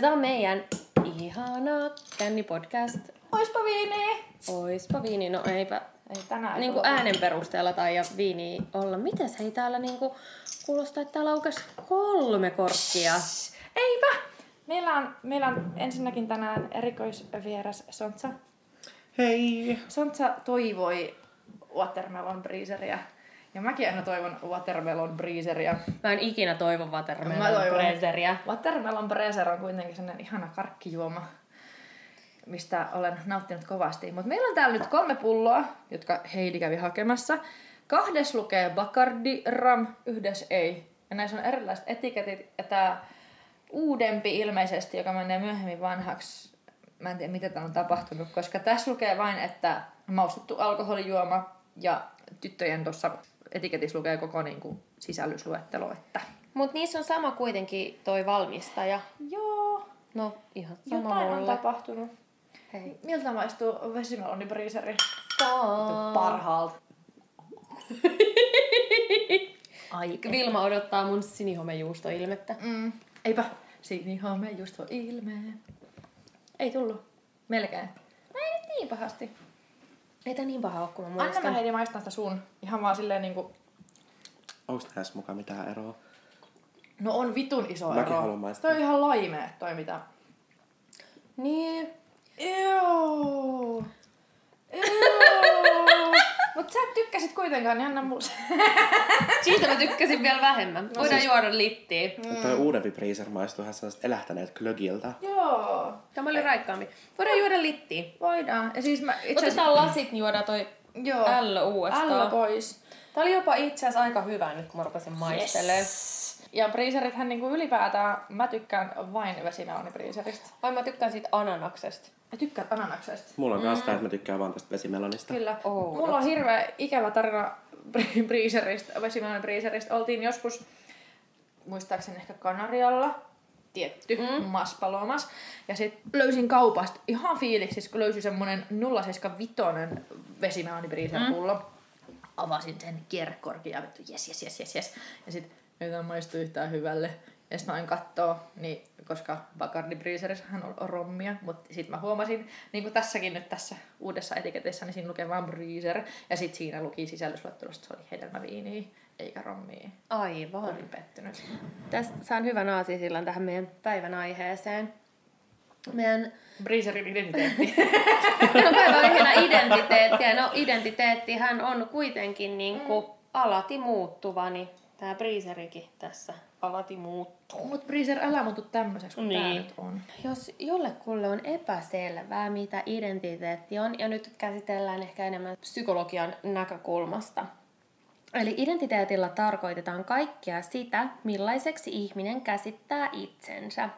Tää on meidän ihana kännipodcast. Oispa viini! Oispa viini, no eipä Ei tänään. niin kuin äänen perusteella tai ja viini olla. Mites hei täällä niin kuin kuulostaa, että täällä aukesi kolme korkkia. Eipä! Meillä on, meillä on ensinnäkin tänään erikoisvieras Sontsa. Hei! Sontsa toivoi watermelon breezeriä. Ja mäkin aina toivon watermelon breezeriä. Mä en ikinä toivo Mä watermelon toivon. breezeriä. Watermelon breezer on kuitenkin sellainen ihana karkkijuoma, mistä olen nauttinut kovasti. Mutta meillä on täällä nyt kolme pulloa, jotka Heidi kävi hakemassa. Kahdes lukee Bacardi Ram, yhdessä ei. Ja näissä on erilaiset etiketit. Ja tää uudempi ilmeisesti, joka menee myöhemmin vanhaksi, mä en tiedä mitä täällä on tapahtunut, koska tässä lukee vain, että maustettu alkoholijuoma ja tyttöjen tuossa etiketissä lukee koko niin kuin, sisällysluettelo, että Mut niissä on sama kuitenkin toi valmistaja. joo, No ihan sama jotain on mulle. tapahtunut. Hei. Miltä maistuu vesimelonibriiseri? Taa. Parhaalta. Aika. Vilma odottaa mun sinihomejuustoilmettä. Mm. Eipä. Sinihome just voi ilmeen. Ei tullut. Melkein. No ei nyt niin pahasti. Ei tää niin paha oo, kun mä Anna muistan. mä Heidi maistaa sitä sun. Ihan vaan silleen niinku... Onko tässä mukaan mitään eroa? No on vitun iso Mäkin ero. haluan maistaa. Toi on ihan laimea, toi mitä. Niin. Euu. Mut sä et tykkäsit kuitenkaan, niin anna mulle. Siitä mä tykkäsin vielä vähemmän. Voidaan juoda littiä. Mm. Toi uudempi freezer maistuu ihan sellaiset elähtäneet glögiltä. Joo. Tämä oli raikkaampi. Voidaan juoda littiä. Voidaan. Ja siis mä itse Otetaan lasit, niin juodaan toi Joo. L uudestaan. Ällä pois. Tää oli jopa itse asiassa aika hyvä nyt, kun mä rupesin maistelemaan. Ja breezerithän niinku ylipäätään, mä tykkään vain vesimelonibriiseristä. Ai mä tykkään siitä ananaksesta. Mä tykkään ananaksesta. Mulla on myös tää, että mä tykkään vaan tästä vesimelonista. Kyllä. Oudot. Mulla on hirveä ikävä tarina bri- breezeristä, vesimelonibriiseristä. Oltiin joskus, muistaakseni ehkä Kanarialla, tietty, mm. maspalomas. Ja sit löysin kaupasta ihan fiiliksis, kun löysin semmonen 075 vesimelonibriiser-pullo. Mm. Avasin sen kierrekorkin ja vittu jes, jes, jes, jes, jes. Ja sit ei tää maistu yhtään hyvälle. Ja sit mä aina kattoo, niin, koska Bacardi Breezerissähän on rommia, mutta sit mä huomasin, niin kuin tässäkin nyt tässä uudessa etiketissä, niin siinä lukee vaan Breezer, ja sit siinä luki sisällysluettelosta, että se oli hedelmäviiniä, eikä rommia. Aivan. Olin pettynyt. Tästä saan hyvän aasisillan tähän meidän päivän aiheeseen. Meidän Breezerin identiteetti. no, päivän aiheena identiteetti. Ja no identiteettihän on kuitenkin niin kuin alati muuttuva, niin tämä Breezerikin tässä alati muuttuu. Mut Breezer, älä muutu tämmöiseksi kuin tää Niin. nyt on. Jos jollekulle on epäselvää, mitä identiteetti on, ja nyt käsitellään ehkä enemmän psykologian näkökulmasta. Eli identiteetillä tarkoitetaan kaikkea sitä, millaiseksi ihminen käsittää itsensä.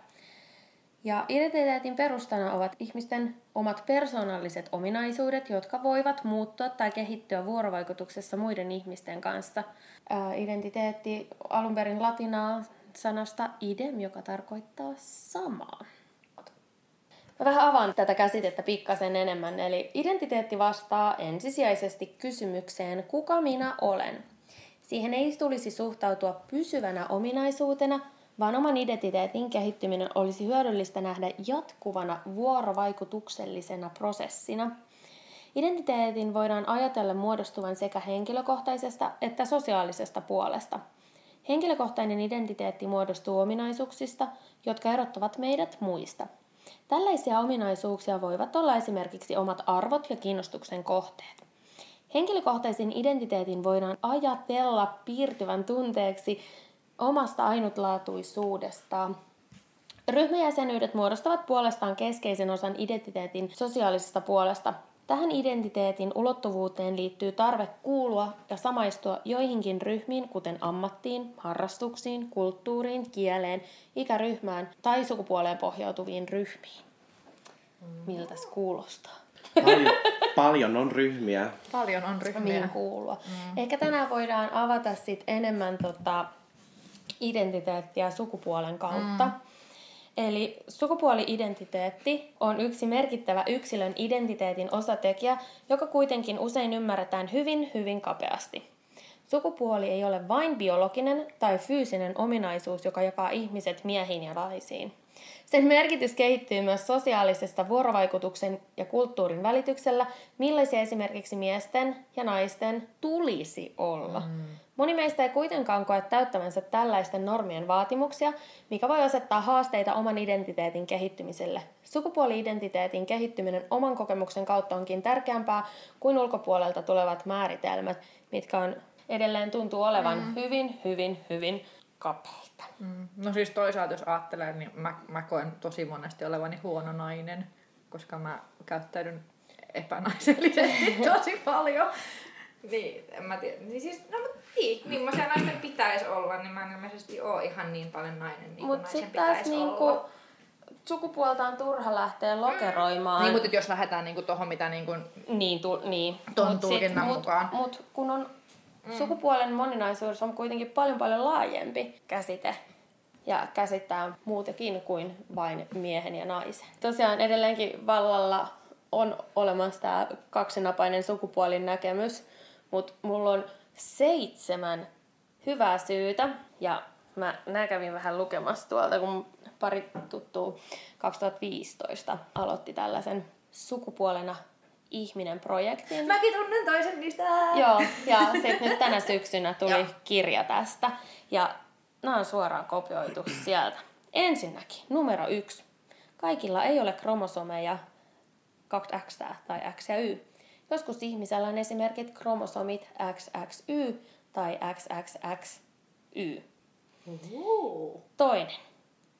Ja identiteetin perustana ovat ihmisten omat persoonalliset ominaisuudet, jotka voivat muuttua tai kehittyä vuorovaikutuksessa muiden ihmisten kanssa. Ää, Identiteetti alun perin latinaa sanasta idem, joka tarkoittaa samaa. Mä vähän avaan tätä käsitettä pikkasen enemmän. Eli identiteetti vastaa ensisijaisesti kysymykseen, kuka minä olen. Siihen ei tulisi suhtautua pysyvänä ominaisuutena, vaan oman identiteetin kehittyminen olisi hyödyllistä nähdä jatkuvana vuorovaikutuksellisena prosessina. Identiteetin voidaan ajatella muodostuvan sekä henkilökohtaisesta että sosiaalisesta puolesta. Henkilökohtainen identiteetti muodostuu ominaisuuksista, jotka erottavat meidät muista. Tällaisia ominaisuuksia voivat olla esimerkiksi omat arvot ja kiinnostuksen kohteet. Henkilökohtaisen identiteetin voidaan ajatella piirtyvän tunteeksi omasta ainutlaatuisuudestaan. Ryhmäjäsenyydet muodostavat puolestaan keskeisen osan identiteetin sosiaalisesta puolesta. Tähän identiteetin ulottuvuuteen liittyy tarve kuulua ja samaistua joihinkin ryhmiin, kuten ammattiin, harrastuksiin, kulttuuriin, kieleen, ikäryhmään tai sukupuoleen pohjautuviin ryhmiin. Miltäs kuulostaa? Paljon, paljon on ryhmiä. Paljon on ryhmiä. Mihin kuulua. Mm. Ehkä tänään voidaan avata sit enemmän tota identiteettiä sukupuolen kautta. Mm. Eli sukupuoli-identiteetti on yksi merkittävä yksilön identiteetin osatekijä, joka kuitenkin usein ymmärretään hyvin, hyvin kapeasti. Sukupuoli ei ole vain biologinen tai fyysinen ominaisuus, joka jakaa ihmiset miehiin ja naisiin. Sen merkitys kehittyy myös sosiaalisesta vuorovaikutuksen ja kulttuurin välityksellä, millaisia esimerkiksi miesten ja naisten tulisi olla. Mm. Moni meistä ei kuitenkaan koe täyttävänsä tällaisten normien vaatimuksia, mikä voi asettaa haasteita oman identiteetin kehittymiselle. Sukupuoli-identiteetin kehittyminen oman kokemuksen kautta onkin tärkeämpää kuin ulkopuolelta tulevat määritelmät, mitkä on edelleen tuntuu olevan mm. hyvin, hyvin, hyvin kapeita. Mm. No siis toisaalta jos ajattelee, niin mä, mä koen tosi monesti olevani huono nainen, koska mä käyttäydyn epänaisellisesti tosi paljon. Niin, en mä tiedä. Niin siis, no niin, millaisia naisten pitäisi olla, niin mä en ilmeisesti ole ihan niin paljon nainen, niin Mut naisen pitäisi niinku, olla. sukupuolta on turha lähteä lokeroimaan. Niin, mutta jos lähdetään niinku tohon, mitä niinku niin, tu, niin. ton mut tulkinnan mut, mukaan. Mut kun on mm. sukupuolen moninaisuus on kuitenkin paljon paljon laajempi käsite ja käsittää muutakin kuin vain miehen ja naisen. Tosiaan edelleenkin vallalla on olemassa tämä kaksinapainen sukupuolin näkemys, mutta mulla on seitsemän hyvää syytä ja mä nää kävin vähän lukemassa tuolta, kun pari tuttuu 2015 aloitti tällaisen sukupuolena ihminen projektin. Mäkin tunnen toisen niistä. Joo, ja sitten nyt tänä syksynä tuli kirja tästä. Ja nämä on suoraan kopioitu sieltä. Ensinnäkin, numero yksi. Kaikilla ei ole kromosomeja 2X tai X ja Y. Joskus ihmisellä on esimerkit kromosomit XXY tai XXXY. Uhu. Toinen.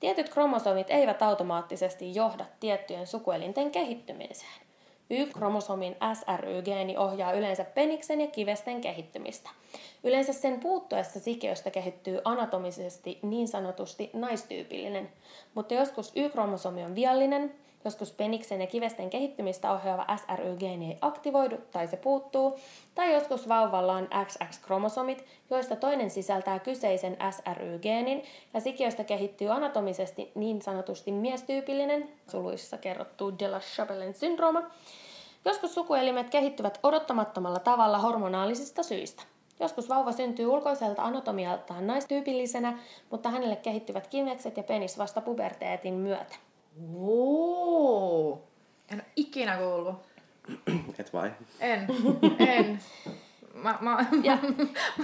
Tietyt kromosomit eivät automaattisesti johda tiettyjen sukuelinten kehittymiseen. Y-kromosomin SRY-geeni ohjaa yleensä peniksen ja kivesten kehittymistä. Yleensä sen puuttuessa sikiöstä kehittyy anatomisesti niin sanotusti naistyypillinen, mutta joskus Y-kromosomi on viallinen, joskus peniksen ja kivesten kehittymistä ohjaava SRY-geeni ei aktivoidu tai se puuttuu, tai joskus vauvalla on XX-kromosomit, joista toinen sisältää kyseisen SRY-geenin ja sikiöstä kehittyy anatomisesti niin sanotusti miestyypillinen, suluissa kerrottu de la Chapellen syndrooma. Joskus sukuelimet kehittyvät odottamattomalla tavalla hormonaalisista syistä. Joskus vauva syntyy ulkoiselta anatomialtaan naistyypillisenä, mutta hänelle kehittyvät kivekset ja penis vasta puberteetin myötä. Oo. En ole ikinä kuullut. Et vai? En. En. Mä, mä, Ja-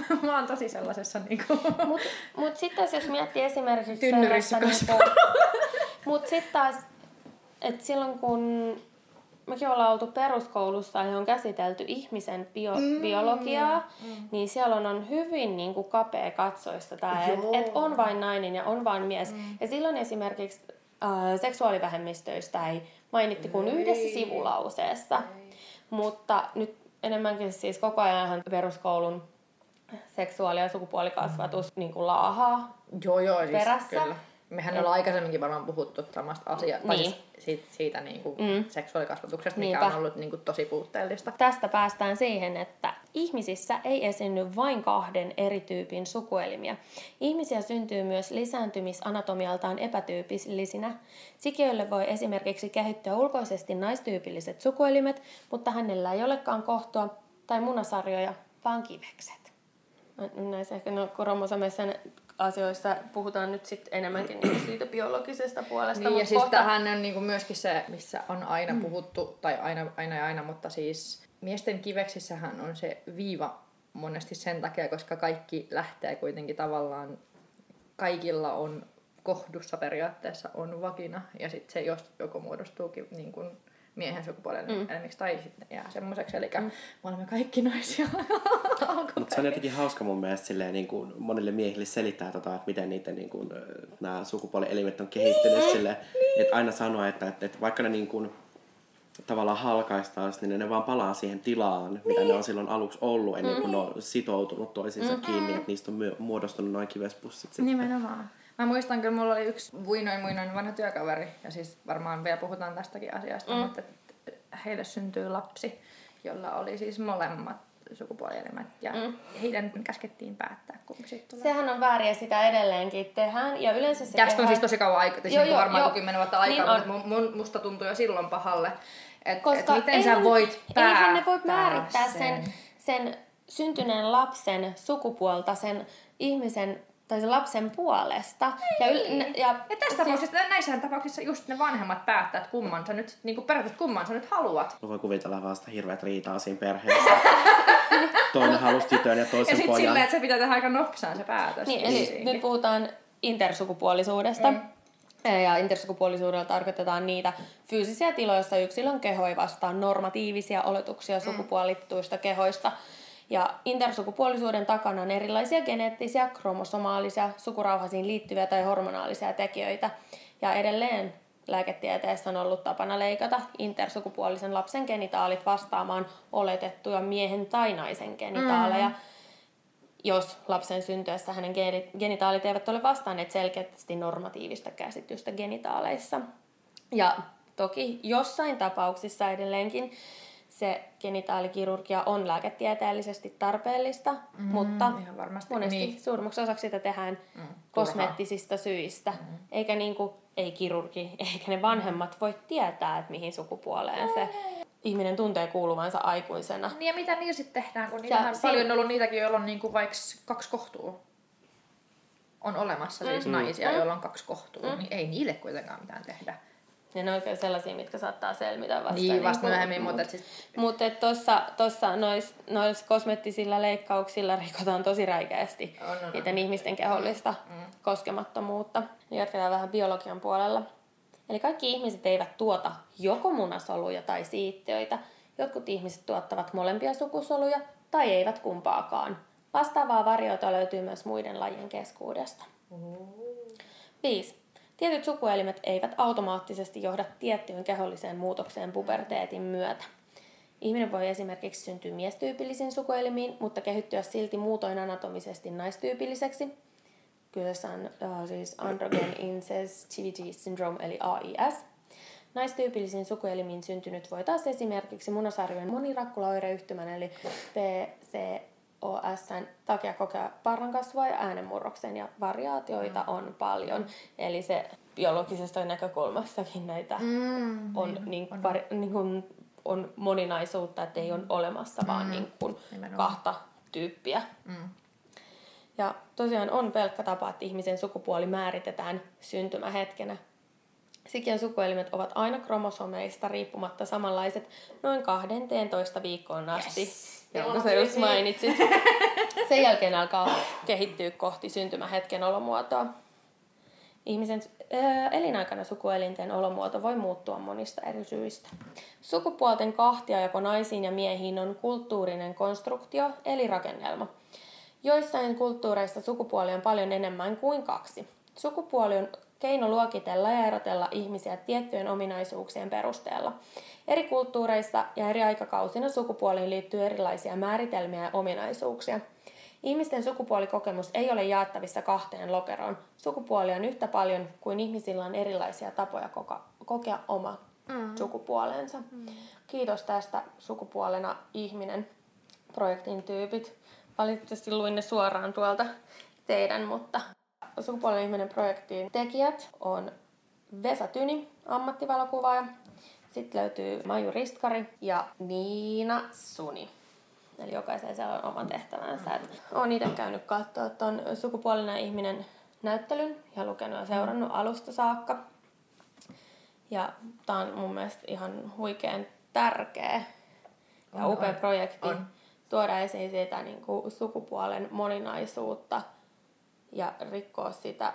mä, mä oon tosi sellaisessa niinku... Mut, mut sitten jos miettii esimerkiksi Tynnyrissä sellaista niinku, Mut sitten taas, että silloin kun mekin ollaan oltu peruskoulussa ja on käsitelty ihmisen bio, mm, biologiaa, mm. niin siellä on, on hyvin niin kuin kapea katsoista tämä, että et on vain nainen ja on vain mies. Mm. Ja silloin esimerkiksi äh, seksuaalivähemmistöistä ei mainittu kuin yhdessä sivulauseessa. Mutta nyt enemmänkin siis koko ajan peruskoulun seksuaali- ja sukupuolikasvatus mm. niin kuin laahaa Joo, joo, siis Perässä. kyllä. Mehän ollaan aikaisemminkin varmaan puhuttu samasta asiasta, Niin. siis siitä, siitä niinku Mm. seksuaalikasvatuksesta, mikä Niinpä. on ollut niinku tosi puutteellista. Tästä päästään siihen, että ihmisissä ei esiinny vain kahden eri tyypin sukuelimiä. Ihmisiä syntyy myös lisääntymisanatomialtaan epätyypillisinä. Sikiölle voi esimerkiksi kehittyä ulkoisesti naistyypilliset sukuelimet, mutta hänellä ei olekaan kohtoa tai munasarjoja, vaan kivekset. Näissä ehkä no, kromosomeissa asioissa puhutaan nyt sitten enemmänkin niinku siitä biologisesta puolesta. Niin, ja siis kohta- tähän on niinku myöskin se, missä on aina puhuttu, tai aina, aina ja aina, mutta siis miesten kiveksissähän on se viiva monesti sen takia, koska kaikki lähtee kuitenkin tavallaan, kaikilla on kohdussa periaatteessa on vagina, ja sitten se jos joko muodostuukin niin kuin miehen sukupuolen mm. elimiksi tai sitten jää semmoiseksi, eli mm. me olemme kaikki naisia Mutta se on jotenkin hauska mun mielestä silleen, niin kuin monille miehille selittää, tota, että miten niiden niin kuin, nämä sukupuolielimet on kehittynyt niin, silleen, niin. että aina sanoa, että, että, että vaikka ne niin kuin, tavallaan halkaistaan, niin ne vaan palaa siihen tilaan, niin. mitä ne on silloin aluksi ollut, ennen kuin ne on sitoutunut toisiinsa mm. kiinni, että niistä on muodostunut noin kivespussit sitten. Nimenomaan. Mä muistan kyllä, mulla oli yksi muinoin muinoin vanha työkaveri, ja siis varmaan vielä puhutaan tästäkin asiasta, mm. mutta että heille syntyy lapsi, jolla oli siis molemmat sukupuolielimet, ja mm. heidän käskettiin päättää, kumpi sitten tulee. Sehän on väärin ja sitä edelleenkin tehdään. Ja yleensä se Tästä on tehdään... siis tosi kauan aikaa, siis Joo, niin joo, varmaan joku kymmenen vuotta aikaa, Niin mutta mun, musta tuntui jo silloin pahalle, että et miten sä eihän- voit päättää Eihän ne voi määrittää sen, sen syntyneen lapsen sukupuolta sen ihmisen tai sen lapsen puolesta. Ja, yl- ja, Ja tästä tapauksessa, näissä tapauksissa just ne vanhemmat päättää, että kumman sä nyt, niin periaatteessa kumman sä nyt haluat. Mä voin kuvitella vaan sitä hirveät riitaa siinä perheessä. Toinen halusi tytön ja Ja toisen sitten pojan. silleen, että se pitää tehdä aika nopsaan se päätös. Niin, eli vissiinkin. nyt puhutaan intersukupuolisuudesta. Mm. Ja intersukupuolisuudella tarkoitetaan niitä fyysisiä tiloja, joissa yksilön keho ei vastaa normatiivisia oletuksia sukupuolittuista kehoista. Ja intersukupuolisuuden takana on erilaisia geneettisiä, kromosomaalisia, sukurauhasiin liittyviä tai hormonaalisia tekijöitä. Ja edelleen lääketieteessä on ollut tapana leikata intersukupuolisen lapsen genitaalit vastaamaan oletettuja miehen tai naisen genitaaleja. Mm jos lapsen syntyessä hänen genitaalit eivät ole vastanneet selkeästi normatiivista käsitystä genitaaleissa. Ja toki jossain tapauksissa edelleenkin se genitaalikirurgia on lääketieteellisesti tarpeellista, mm, mutta monesti Niin. niin. suurimmaksi osaksi sitä tehdään mm, kosmeettisista syistä. Mm. Eikä niinku, ei kirurgi, eikä ne vanhemmat voi tietää, että mihin sukupuoleen se ihminen tuntee kuuluvansa aikuisena. Niin ja mitä niillä sitten tehdään, kun niitähän si- paljon on ollut niitäkin, joilla on niinku vaikka kaksi kohtua. On olemassa siis Mm-hmm. naisia, joilla on kaksi kohtua, niin ei niille kuitenkaan mitään tehdä. Ja ne on oikein sellaisia, mitkä saattaa selvitä vasta. Niin, vasta kuin- myöhemmin, mutta siis- Mutta et tossa, tossa nois, nois kosmettisilla leikkauksilla rikotaan tosi räikeästi On, on, on. niiden ihmisten kehollista mm. koskemattomuutta. Niin Jatketaan vähän biologian puolella. Eli kaikki ihmiset eivät tuota joko munasoluja tai siittiöitä. Jotkut ihmiset tuottavat molempia sukusoluja tai eivät kumpaakaan. Vastaavaa variota löytyy myös muiden lajien keskuudesta. 5. Tietyt sukuelimet eivät automaattisesti johda tiettyyn keholliseen muutokseen puberteetin myötä. Ihminen voi esimerkiksi syntyä miestyypillisiin sukuelimiin, mutta kehittyä silti muutoin anatomisesti naistyypilliseksi. Kyseessä on uh, siis Androgen Insensitivity Syndrome eli AIS. Naistyypillisiin sukuelimiin syntynyt voi taas esimerkiksi munasarjojen monirakkulaoireyhtymän eli PCOSn takia kokea parrankasvua ja äänenmurroksen ja variaatioita on paljon. Eli se biologisesta näkökulmastakin näitä mm, on, niin, on. Vari, niin kuin, on moninaisuutta, että ei ole olemassa vaan niin kuin Nimenomaan. kahta tyyppiä. Mm. Ja tosiaan on pelkkä tapa, että ihmisen sukupuoli määritetään syntymähetkenä. Sikiön sukuelimet ovat aina kromosomeista riippumatta samanlaiset noin 12 viikkoon asti, yes. Jonka sä just mainitsit. Sen jälkeen alkaa kehittyä kohti syntymähetken olomuotoa. Ihmisen ää, elinaikana sukuelinten olomuoto voi muuttua monista eri syistä. Sukupuolten kahtiajako naisiin ja miehiin on kulttuurinen konstruktio eli rakennelma. Joissain kulttuureissa sukupuoli on paljon enemmän kuin kaksi. Sukupuoli on keino luokitella ja erotella ihmisiä tiettyjen ominaisuuksien perusteella. Eri kulttuureissa ja eri aikakausina sukupuoliin liittyy erilaisia määritelmiä ja ominaisuuksia. Ihmisten sukupuolikokemus ei ole jaettavissa kahteen lokeroon. Sukupuoli on yhtä paljon kuin ihmisillä on erilaisia tapoja koka- kokea oma mm. sukupuolensa. Mm. Kiitos tästä sukupuolena ihminen projektin tyypit. Valitettavasti luin ne suoraan tuolta teidän, mutta sukupuolen ihminen projektin tekijät on Vesa Tyni, ammattivalokuvaaja. Sitten löytyy Maju Ristkari ja Niina Suni. Eli jokaiseen se on oma tehtävänsä. Et olen itse käynyt katsoa tuon sukupuolena ihminen näyttelyn ja lukenut ja seurannut alusta saakka. Ja tämä on mun mielestä ihan huikean tärkeä ja On, upea on, projekti on. tuoda esiin sitä niin kuin sukupuolen moninaisuutta ja rikkoa sitä,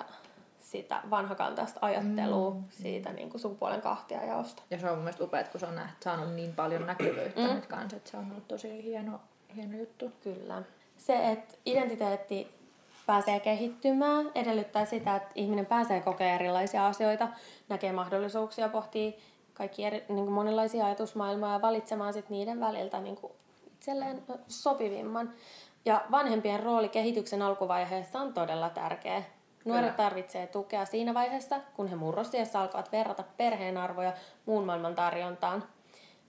sitä vanhakantaista ajattelua mm. siitä niin kuin sukupuolen kahtiajaosta. Ja se on mun mielestä upea, kun se on nähty, saanut niin paljon näkyvyyttä mm. nyt kanssa, että se on ollut tosi hieno, hieno juttu. Kyllä. Se, että identiteetti pääsee kehittymään, edellyttää sitä, että ihminen pääsee kokemaan erilaisia asioita, näkee mahdollisuuksia, pohtii kaikki eri, niin kuin monenlaisia ajatusmaailmoja ja valitsemaan sit niiden väliltä niin kuin itselleen sopivimman. Ja vanhempien rooli kehityksen alkuvaiheessa on todella tärkeä. Nuoret Kyllä. tarvitsee tukea siinä vaiheessa, kun he murrosiassa alkavat verrata perheen arvoja muun maailman tarjontaan.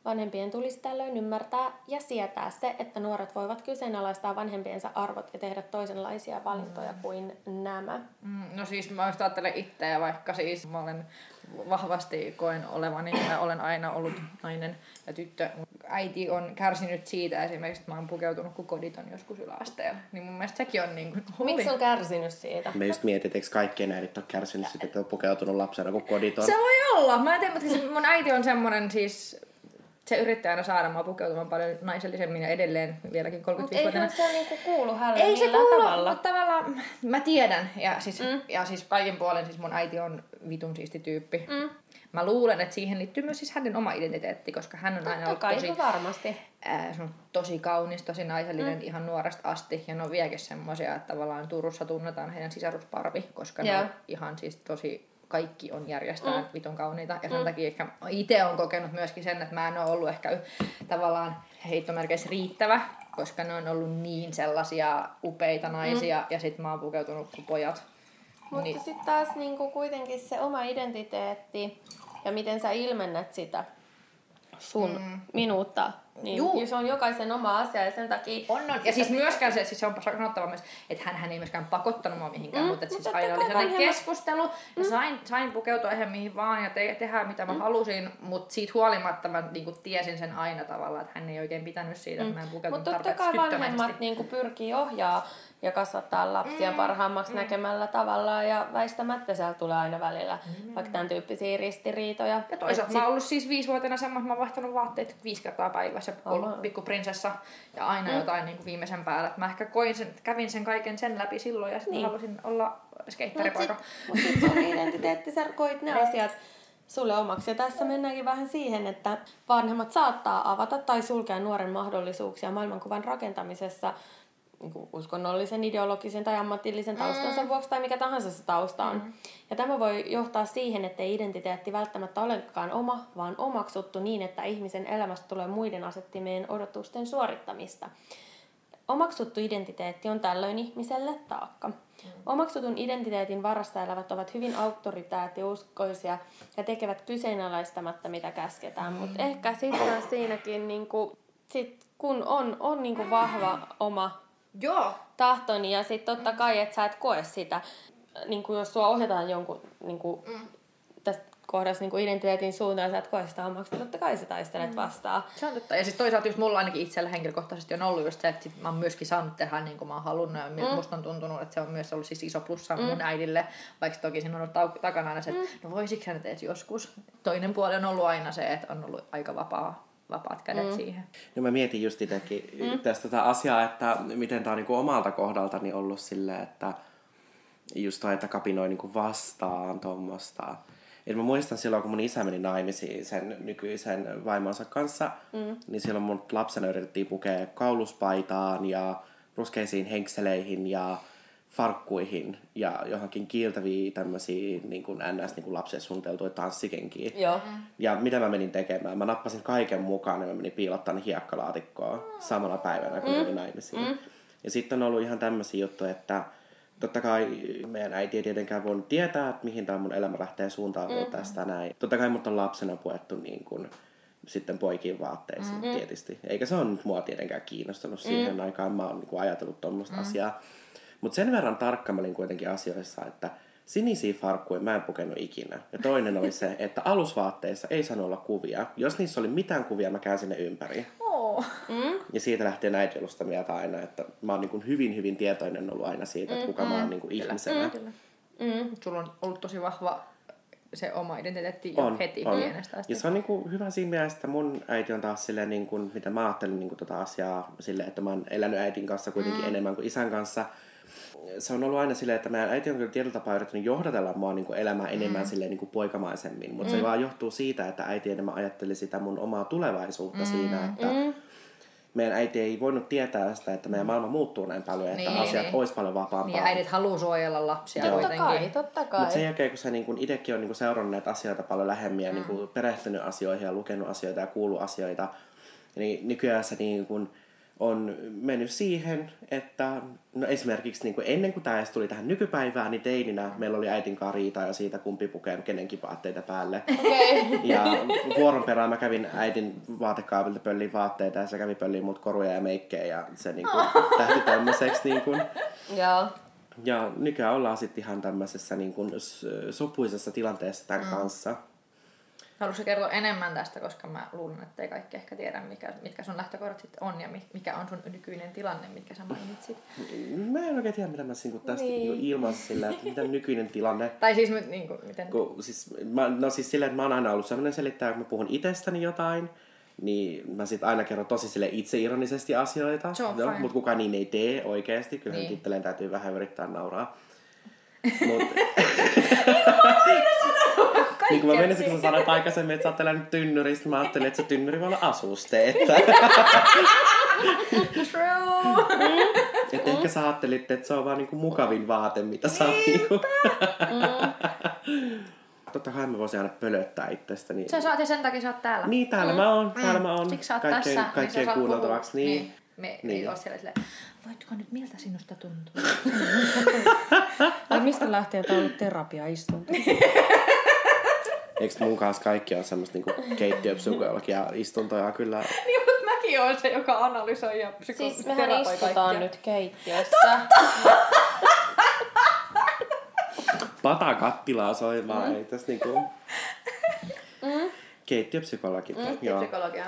Vanhempien tulisi tällöin ymmärtää ja sietää se, että nuoret voivat kyseenalaistaa vanhempiensa arvot ja tehdä toisenlaisia valintoja mm. kuin nämä. Mm, no siis mä just ajattelen itseä, vaikka siis mä olen vahvasti koen olevani ja olen aina ollut nainen ja tyttö. Äiti on kärsinyt siitä esimerkiksi, että mä oon pukeutunut kuin koditon joskus yläasteella. Niin mun mielestä sekin on niin kuin... Miksi on kärsinyt siitä? Me just mietin, että eikö kaikkien äidit ole kärsinyt siitä, että on pukeutunut lapsena kuin koditon. Se voi olla. Mä en tiedä, mutta siis mun äiti on semmonen siis se yrittää aina saada mua pukeutumaan paljon naisellisemmin ja edelleen vieläkin 35-vuotiaana. Eihän se niinku kuulu hänelle Ei se kuulu, tavalla. mutta tavallaan mä tiedän. Ja siis, mm. ja siis kaiken puolen siis mun äiti on vitun siisti tyyppi. Mm. Mä luulen, että siihen liittyy myös siis hänen oma identiteetti, koska hän on aina Totta ollut kai, tosi, varmasti. ää, on tosi kaunis, tosi naisellinen mm. ihan nuoresta asti. Ja ne on vieläkin semmoisia, että tavallaan Turussa tunnetaan heidän sisarusparvi, koska ne Joo. on ihan siis tosi kaikki on järjestään mm. vitun kauniita. Ja sen mm. takia ehkä itse on kokenut myöskin sen, että mä en ole ollut ehkä tavallaan heittomerkeissä riittävä, koska ne on ollut niin sellaisia upeita naisia. Mm. Ja sit mä oon pukeutunut kuin pojat. Mutta Niin. sitten taas niinku kuitenkin se oma identiteetti ja miten sä ilmennät sitä sun mm. minuutta, niin Juu. se on jokaisen oma asia ja sen takia... On, on. Ja siis myöskään se, siis se on sanottava myös, että hän, hän ei myöskään pakottanut mua mihinkään, Mm, mm, mutta että siis mutta aina oli sellainen vanhemmat- keskustelu. Ja sain, sain pukeutua ihan mihin vaan ja te, tehdä mitä mä halusin, mutta siitä huolimatta mä niinku tiesin sen aina tavallaan, että hän ei oikein pitänyt siitä, että mä en pukeutunut Mutta totta kai vanhemmat niinku pyrkii ohjaa ja kasvattaa lapsia mm. parhaammaksi mm. näkemällä tavalla ja väistämättä siellä tulee aina välillä mm. vaikka tämän tyyppisiä ristiriitoja. Ja toisaalta Et mä oon ollut siis viisivuotiaana semmoinen, että mä oon vaihtanut vaatteet viisi kertaa päivässä, ollut pikku prinsessa ja aina mm. jotain niin kuin viimeisen päällä. Mä ehkä koin sen, kävin sen kaiken sen läpi silloin ja sitten Niin. niin. halusin olla skeittaripoika. Mutta mut sit sun identiteetti, sä koit ne asiat sulle omaksi. Ja tässä mennäänkin vähän siihen, että vanhemmat saattaa avata tai sulkea nuoren mahdollisuuksia maailmankuvan rakentamisessa niin kuin uskonnollisen, ideologisen tai ammatillisen taustansa mm. vuoksi tai mikä tahansa se tausta on. Mm. Ja tämä voi johtaa siihen, että identiteetti välttämättä olekaan oma, vaan omaksuttu niin, että ihmisen elämästä tulee muiden asettimien odotusten suorittamista. Omaksuttu identiteetti on tällöin ihmiselle taakka. Omaksutun identiteetin varassa elävät ovat hyvin auktoritaatiuskoisia ja tekevät kyseenalaistamatta, mitä käsketään. Mutta ehkä sitten siinäkin, niinku, sit, kun on, on niinku vahva oma Joo, tahtoni ja sitten totta kai, että sä et koe sitä, niin kuin jos sua ohjataan jonkun niin kuin, mm. tästä kohdassa niin kuin identiteetin suuntaan sä et koe sitä omaksi, niin totta kai sä taistelet mm. vastaan. Se on totta. Ja siis toisaalta just mulla ainakin itsellä henkilökohtaisesti on ollut just se, että sit mä oon myöskin saanut tehdä niin kuin mä oon halunnut. Ja mm. musta on tuntunut, että se on myös ollut siis iso plussa mm. mun äidille. Vaikka toki siinä on ollut tau- takana aina se, että mm. no voisitko hän edes joskus. Toinen puoli on ollut aina se, että on ollut aika vapaa, vapaat kädet mm. siihen. No mä mietin just itsekin mm. tästä tätä asiaa, että miten tää on niinku omalta kohdaltani ollut silleen, että just toi, että kapinoi niinku vastaan tuommoista. Et mä muistan silloin, kun mun isä meni naimisiin sen nykyisen vaimonsa kanssa, mm. niin silloin mun lapsena yritettiin pukea kauluspaitaan ja ruskeisiin henkseleihin ja farkkuihin ja johonkin kiiltäviin tämmöisiin niin kuin ns. Niin kuin lapsille suunniteltuja tanssikenkiä. Joo. Ja mitä mä menin tekemään? Mä nappasin kaiken mukaan ja mä menin piilottaa ne hiekkalaatikkoon samana päivänä, kun mm. menin naimisiin. Mm. Ja sitten on ollut ihan tämmöisiä juttuja, että totta kai meidän äiti ei tietenkään voinut tietää, että mihin tämä mun elämä lähtee suuntaan mm. tästä näin. Totta kai mut on lapsena puettu niin kuin, sitten poikiin vaatteisiin mm-hmm. tietysti. Eikä se ole nyt mua tietenkään kiinnostanut siihen mm. aikaan. Mä oon niin kuin ajatellut tuommoista mm. asiaa. Mutta sen verran tarkka mä olin kuitenkin asioissa, että sinisiä farkkuja mä en pukenut ikinä. Ja toinen oli se, että alusvaatteissa ei saanut olla kuvia. Jos niissä oli mitään kuvia, mä käänsin ne ympäri. Oh. Mm. Ja siitä lähtien äiti ollut sitä mieltä aina, että mä oon niin kuin hyvin, hyvin tietoinen ollut aina siitä, että kuka mä oon niin kuin ihmisenä. Mm. Sulla on ollut tosi vahva se oma identiteetti jo On, heti on. pienestä asti. Ja se on niinku hyvä siinä mielessä, että mun äiti on taas silleen, niin kuin, mitä mä ajattelin niin kuin tota asiaa silleen, että mä oon elänyt äitin kanssa kuitenkin mm. enemmän kuin isän kanssa. Se on ollut aina silleen, että meidän äiti on kyllä tietyllä tapaa yrittänyt johdatella mua niin kuin elämään enemmän mm. silleen, niin kuin poikamaisemmin. Mutta mm. se vaan johtuu siitä, että äiti enemmän ajatteli sitä mun omaa tulevaisuutta mm. siinä, että mm. meidän äiti ei voinut tietää sitä, että meidän maailma muuttuu näin paljon, että Niin, asiat niin. olisi paljon vapaampaa. Niin, ja äidit haluaa suojella lapsia Totta kuitenkin. kai, totta kai. Mutta sen jälkeen, kun sä niin itsekin on niin seurannut näitä asioita paljon lähemmin ja mm. niin perehtynyt asioihin ja lukenut asioita ja kuullut asioita, niin nykyään sä niin kun on mennyt siihen, että no esimerkiksi niin kuin ennen kuin tämä edes tuli tähän nykypäivään, niin teininä meillä oli äitin kanssa ja siitä kumpi pukee kenenkin vaatteita päälle. Okei. Ja vuoron perään mä kävin äidin vaatekaavilta pölliin vaatteita ja se kävi pölliin mut koruja ja meikkejä ja se niin kuin, tähti tämmöiseksi. Niin kuin. Joo. Ja nykyään ollaan sitten ihan tämmöisessä niin kuin, sopuisessa tilanteessa tämän mm. kanssa. Haluatko kertoa enemmän tästä, koska mä luulen, että ei kaikki ehkä tiedä, mikä, mitkä sun lähtökohdat sitten on ja mikä on sun nykyinen tilanne, mitkä sä mainitsit. Mä en oikein tiedä, mitä mä niin tästä niin. Niin ilmaisin sillä, että mitä nykyinen tilanne. Tai siis niin kuin, miten... Kun, siis, mä, no siis silleen, että mä oon aina ollut sellainen selittäjä, kun mä puhun itsestäni jotain, niin mä sit aina kerron tosi sille itseironisesti asioita. no, mutta kukaan niin ei tee oikeasti. Kyllä niin. titteleen täytyy vähän yrittää nauraa. Mut... niin kuin mä menisin, kun sä sanoit aikaisemmin, että sä oot elänyt tynnyristä, mä ajattelin, että se tynnyri voi olla asuste. Että... True. että ehkä sä ajattelit, että se on vaan niinku mukavin vaate, mitä saa niinku... Totta kai mä voisin aina pölöttää itsestäni. Sä saat ja sen takia sä oot täällä. Niin, täällä mm. mä oon. Täällä mä oon. Siksi sä oot kaikkien, tässä. Kaikkien niin kuunneltavaksi. Niin. niin. Me niin. ei ole siellä silleen, voitko nyt miltä sinusta tuntuu? Ai mistä lähtien tää on ollut terapiaistunto? Eikö mun kanssa kaikki on semmoista niinku keittiöpsykologia istuntoja kyllä? niin, mutta mäkin oon se, joka analysoi ja psyko- Siis mehän istutaan kaikkia. nyt keittiössä. Pata kattilaa soimaan, mm. ei tässä niinku... Mm. Keittiöpsykologi. Mm, psykologia.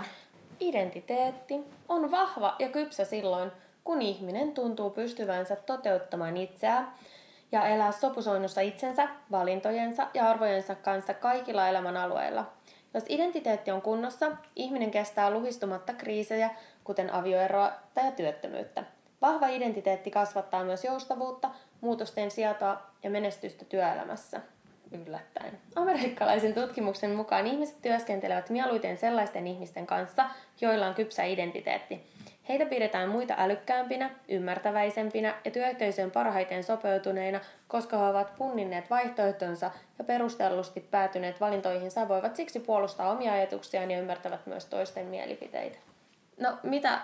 Identiteetti on vahva ja kypsä silloin, kun ihminen tuntuu pystyvänsä toteuttamaan itseään ja elää sopusoinnussa itsensä, valintojensa ja arvojensa kanssa kaikilla elämän alueilla. Jos identiteetti on kunnossa, ihminen kestää luhistumatta kriisejä, kuten avioeroa tai työttömyyttä. Vahva identiteetti kasvattaa myös joustavuutta, muutosten sietoa ja menestystä työelämässä. Yllättäen. Amerikkalaisen tutkimuksen mukaan ihmiset työskentelevät mieluiten sellaisten ihmisten kanssa, joilla on kypsä identiteetti. Heitä pidetään muita älykkäämpinä, ymmärtäväisempinä ja työyhteisöön parhaiten sopeutuneina, koska he ovat punninneet vaihtoehtonsa ja perustellusti päätyneet valintoihinsa voivat siksi puolustaa omia ajatuksiaan ja ymmärtävät myös toisten mielipiteitä. No, mitä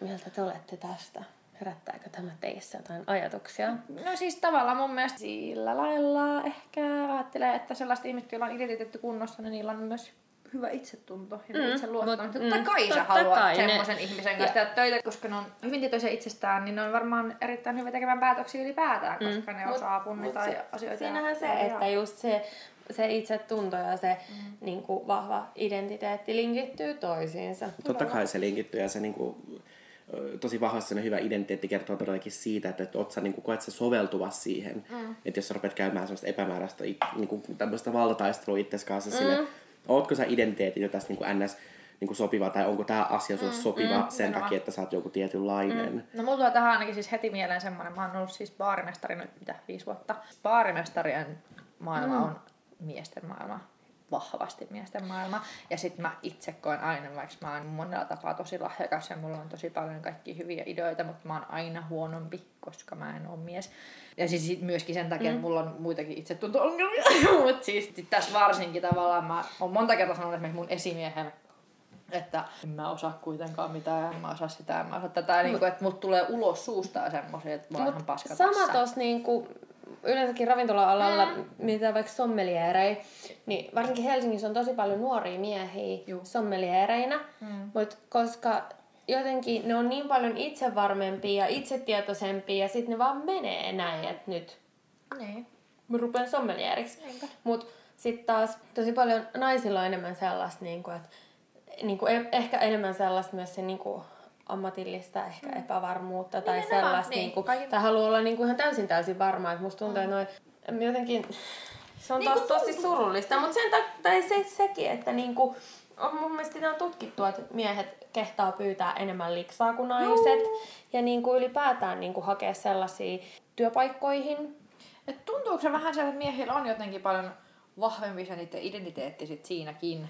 mieltä te olette tästä? Herättääkö tämä teissä jotain ajatuksia? No siis tavallaan mun mielestä sillä lailla ehkä ajattelee, että sellaiset ihmiset, joilla on identiteetti kunnossa, niin niillä on myös hyvä itsetunto ja mm, itse luottamus. mut- Totta mm, kai sä totta haluat kai ne- semmoisen ihmisen kanssa tehdä töitä, koska ne on hyvin tietoisia itsestään, niin ne on varmaan erittäin hyvä tekemään päätöksiä ylipäätään, koska ne Mut- osaa punnita mut se- asioita. Siinähän se, ja- että just se, se itsetunto ja se Mm. niin kuin vahva identiteetti linkittyy toisiinsa. Totta kai se linkittyy ja se niinku, ö, tosi vahvasti sellainen hyvä identiteetti kertoo todellakin siitä, että, että oot sä, niinku, koet sä soveltuva siihen. Mm. Että jos sä rupeat käymään sellaista epämääräistä it- niinku, tämmöistä valtataistelua itsesi kanssa mm. sille, ootko sä identiteetti tässä niinku ns niinku sopiva tai onko tämä asia sulle sopiva mm, sen nimenomaan. takia, että sä oot joku tietynlainen. Mm. No mulla tulee tähän ainakin siis heti mieleen semmoinen, mä oon ollut siis baarimestari nyt mitä, viisi vuotta. Baarimestarien maailma mm. on miesten maailma vahvasti miesten maailma. Ja sitten mä itse koen aina, vaikka mä oon monella tapaa tosi lahjakas ja mulla on tosi paljon kaikki hyviä ideoita, mutta mä oon aina huonompi, koska mä en oo mies. Ja siis myöskin sen takia, mm. että mulla on muitakin itsetunto-ongelmia. mutta siis tässä varsinkin tavallaan mä oon monta kertaa sanonut esimerkiksi mun esimiehelle, että en mä osaa kuitenkaan mitään, en mä osaa sitä, en mä osaa tätä. Niin kuin, että mut tulee ulos suusta semmoisia, että mä oon ihan paska sama tuossa niinku, yleensäkin ravintola-alalla, mm. mitä vaikka sommelierei, niin varsinkin Helsingissä on tosi paljon nuoria miehiä Juu. sommeliereinä, Mm. mutta koska jotenkin ne on niin paljon itsevarmempia ja itsetietoisempia ja sitten ne vaan menee näin, että nyt Niin. mä rupean sommelieriksi. Mutta sitten taas tosi paljon naisilla on enemmän sellaista, niinku, että niinku, e- ehkä enemmän sellaista myös se niinku, ammatillista ehkä epävarmuutta tai Nimenomaan, sellaista, niin. niinku, Kaikki- tai haluaa olla niinku, ihan täysin täysin varma. että musta tuntuu, että noin jotenkin, se on Niinku taas tosi surullista, mutta sen takia, tai se, sekin, että niinku, on mun mielestä sitä on tutkittu, että miehet kehtaa pyytää enemmän liksaa kuin naiset. Ja niinku ylipäätään niinku hakea sellaisia työpaikkoihin, Et tuntuuko se vähän sieltä, että miehillä on jotenkin paljon vahvempi se niiden identiteetti sit siinäkin.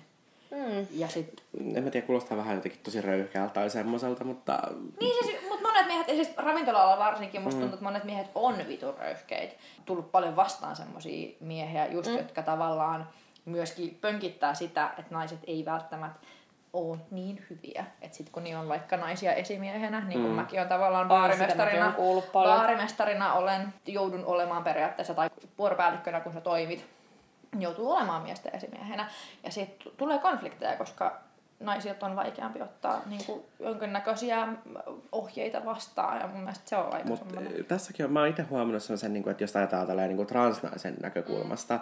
Mm. Ja sit... En mä tiedä, kuulostaa vähän jotenkin tosi röyhkeältä tai semmoiselta, mutta Niin siis, mutta monet miehet, siis ravintola varsinkin, musta tuntuu, että monet miehet on vitun röyhkeitä. Tullut paljon vastaan semmosia miehiä, just mm. jotka tavallaan myöskin pönkittää sitä, että naiset ei välttämättä ole niin hyviä. Että sit kun niin on vaikka naisia esimiehenä, niin kuin Mm. mäkin on tavallaan baarimestarina, baarimestarina olen, joudun olemaan periaatteessa, tai vuoropäällikkönä kun sä toimit, joutuu olemaan miesten esimiehenä. Ja siitä tulee konflikteja, koska naisilta on vaikeampi ottaa niin kuin, jonkinnäköisiä ohjeita vastaan. Ja mun mielestä se on aika Mutta semmoinen... tässäkin on, mä oon itse huomannut sen, niin kuin, että jos ajatellaan tällä niin kuin transnaisen näkökulmasta,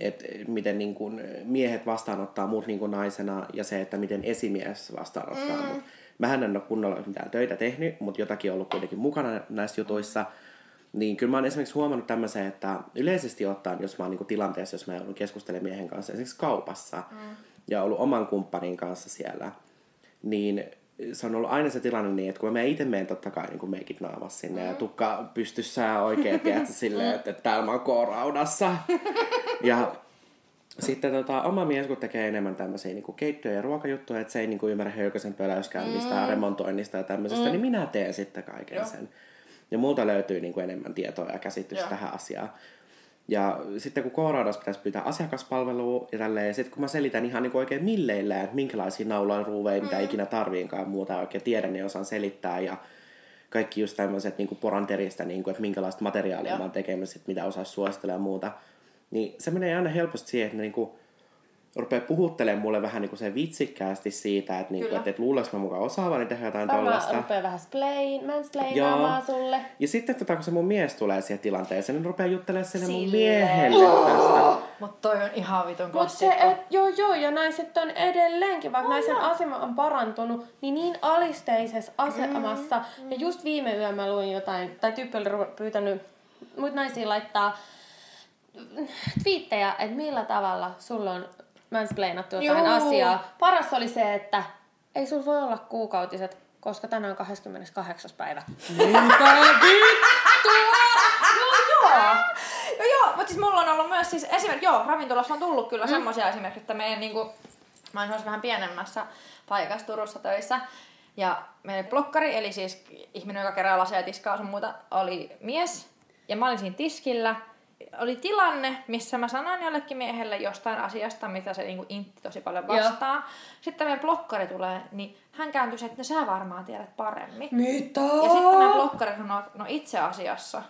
että miten niin kuin, miehet vastaanottaa mut niin kuin naisena ja se, että miten esimies vastaanottaa mm. mut. Mähän en ole kunnolla mitään töitä tehnyt, mutta jotakin ollut kuitenkin mukana näissä jutuissa. Niin kyllä mä oon esimerkiksi huomannut tämmöisen, että yleisesti ottaen, jos mä oon niin kuin tilanteessa, jos mä joudun keskustelemaan miehen kanssa, esimerkiksi kaupassa, mm. ja ollut oman kumppanin kanssa siellä, niin se on ollut aina se tilanne niin, että kun mä itse menen totta kai niin meikit naamassa sinne mm. ja tukka pystyssä ja oikein, tiedätkö, silleen, että, että täällä mä oon kooraudassa. ja sitten tota, oma mies, kun tekee enemmän tämmöisiä niin keittiö- ja ruokajuttuja, että se ei niin kuin ymmärrä höykösen pöläyskäynnistä mm. remontoinnista ja tämmöisestä, mm. niin minä teen sitten kaiken Joo. sen. Ja multa löytyy niin kuin enemmän tietoa ja käsitystä Joo. tähän asiaan. Ja sitten kun kooraudas pitäisi pyytää asiakaspalvelua ja tälleen, ja sitten kun mä selitän ihan niin kuin oikein milleillä, että minkälaisia nauloja, ruuveja, mitä ikinä tarviinkaan muuta oikein tiedän, niin osaan selittää ja kaikki just tämmöiset niin kuin poranteristä, niin kuin, että minkälaista materiaalia Joo. mä oon tekemässä, mitä osaisi suositella ja muuta. Niin se menee aina helposti siihen, että ne niin kuin rupeaa puhuttelemaan mulle vähän niin kuin se vitsikkäästi siitä, että, niin kuin, että, että luulenko mä mukaan osaavan, niin tehdään jotain Varmaan tollasta. rupeaa vähän splain, mansplainaamaan sulle. Ja sitten tota, kun se mun mies tulee siihen tilanteeseen, niin rupeaa juttelemaan sinne mun miehelle tästä. Mutta toi on ihan vitun Mutta se, et, joo joo, ja naiset on edelleenkin, vaikka naisen asema on parantunut, niin niin alisteisessa asemassa. Mm, Ja just viime yönä mä luin jotain, tai tyyppi oli pyytänyt muita naisia laittaa twiittejä, että millä tavalla sulla on mansplainattu jotain Juu. asiaa. Paras oli se, että ei sulla voi olla kuukautiset, koska tänään on 28. päivä. joo, joo. Joo, joo, mutta siis mulla on ollut myös siis esimerkiksi, joo, ravintolassa on tullut kyllä mm. semmoisia esimerkiksi, että meidän niinku, mä semmoisessa vähän pienemmässä paikassa Turussa töissä, ja meidän blokkari, eli siis ihminen, joka kerää laseja, tiskaa sun muuta, oli mies, ja mä olin siinä tiskillä, oli tilanne, missä mä sanoin jollekin miehelle jostain asiasta, mitä se niinku intti tosi paljon Joo. vastaan. Sitten meidän blokkari tulee, niin hän kääntyi, että no sä varmaan tiedät paremmin. Mitä? Ja sitten meidän blokkari sanoi, että no itse asiassa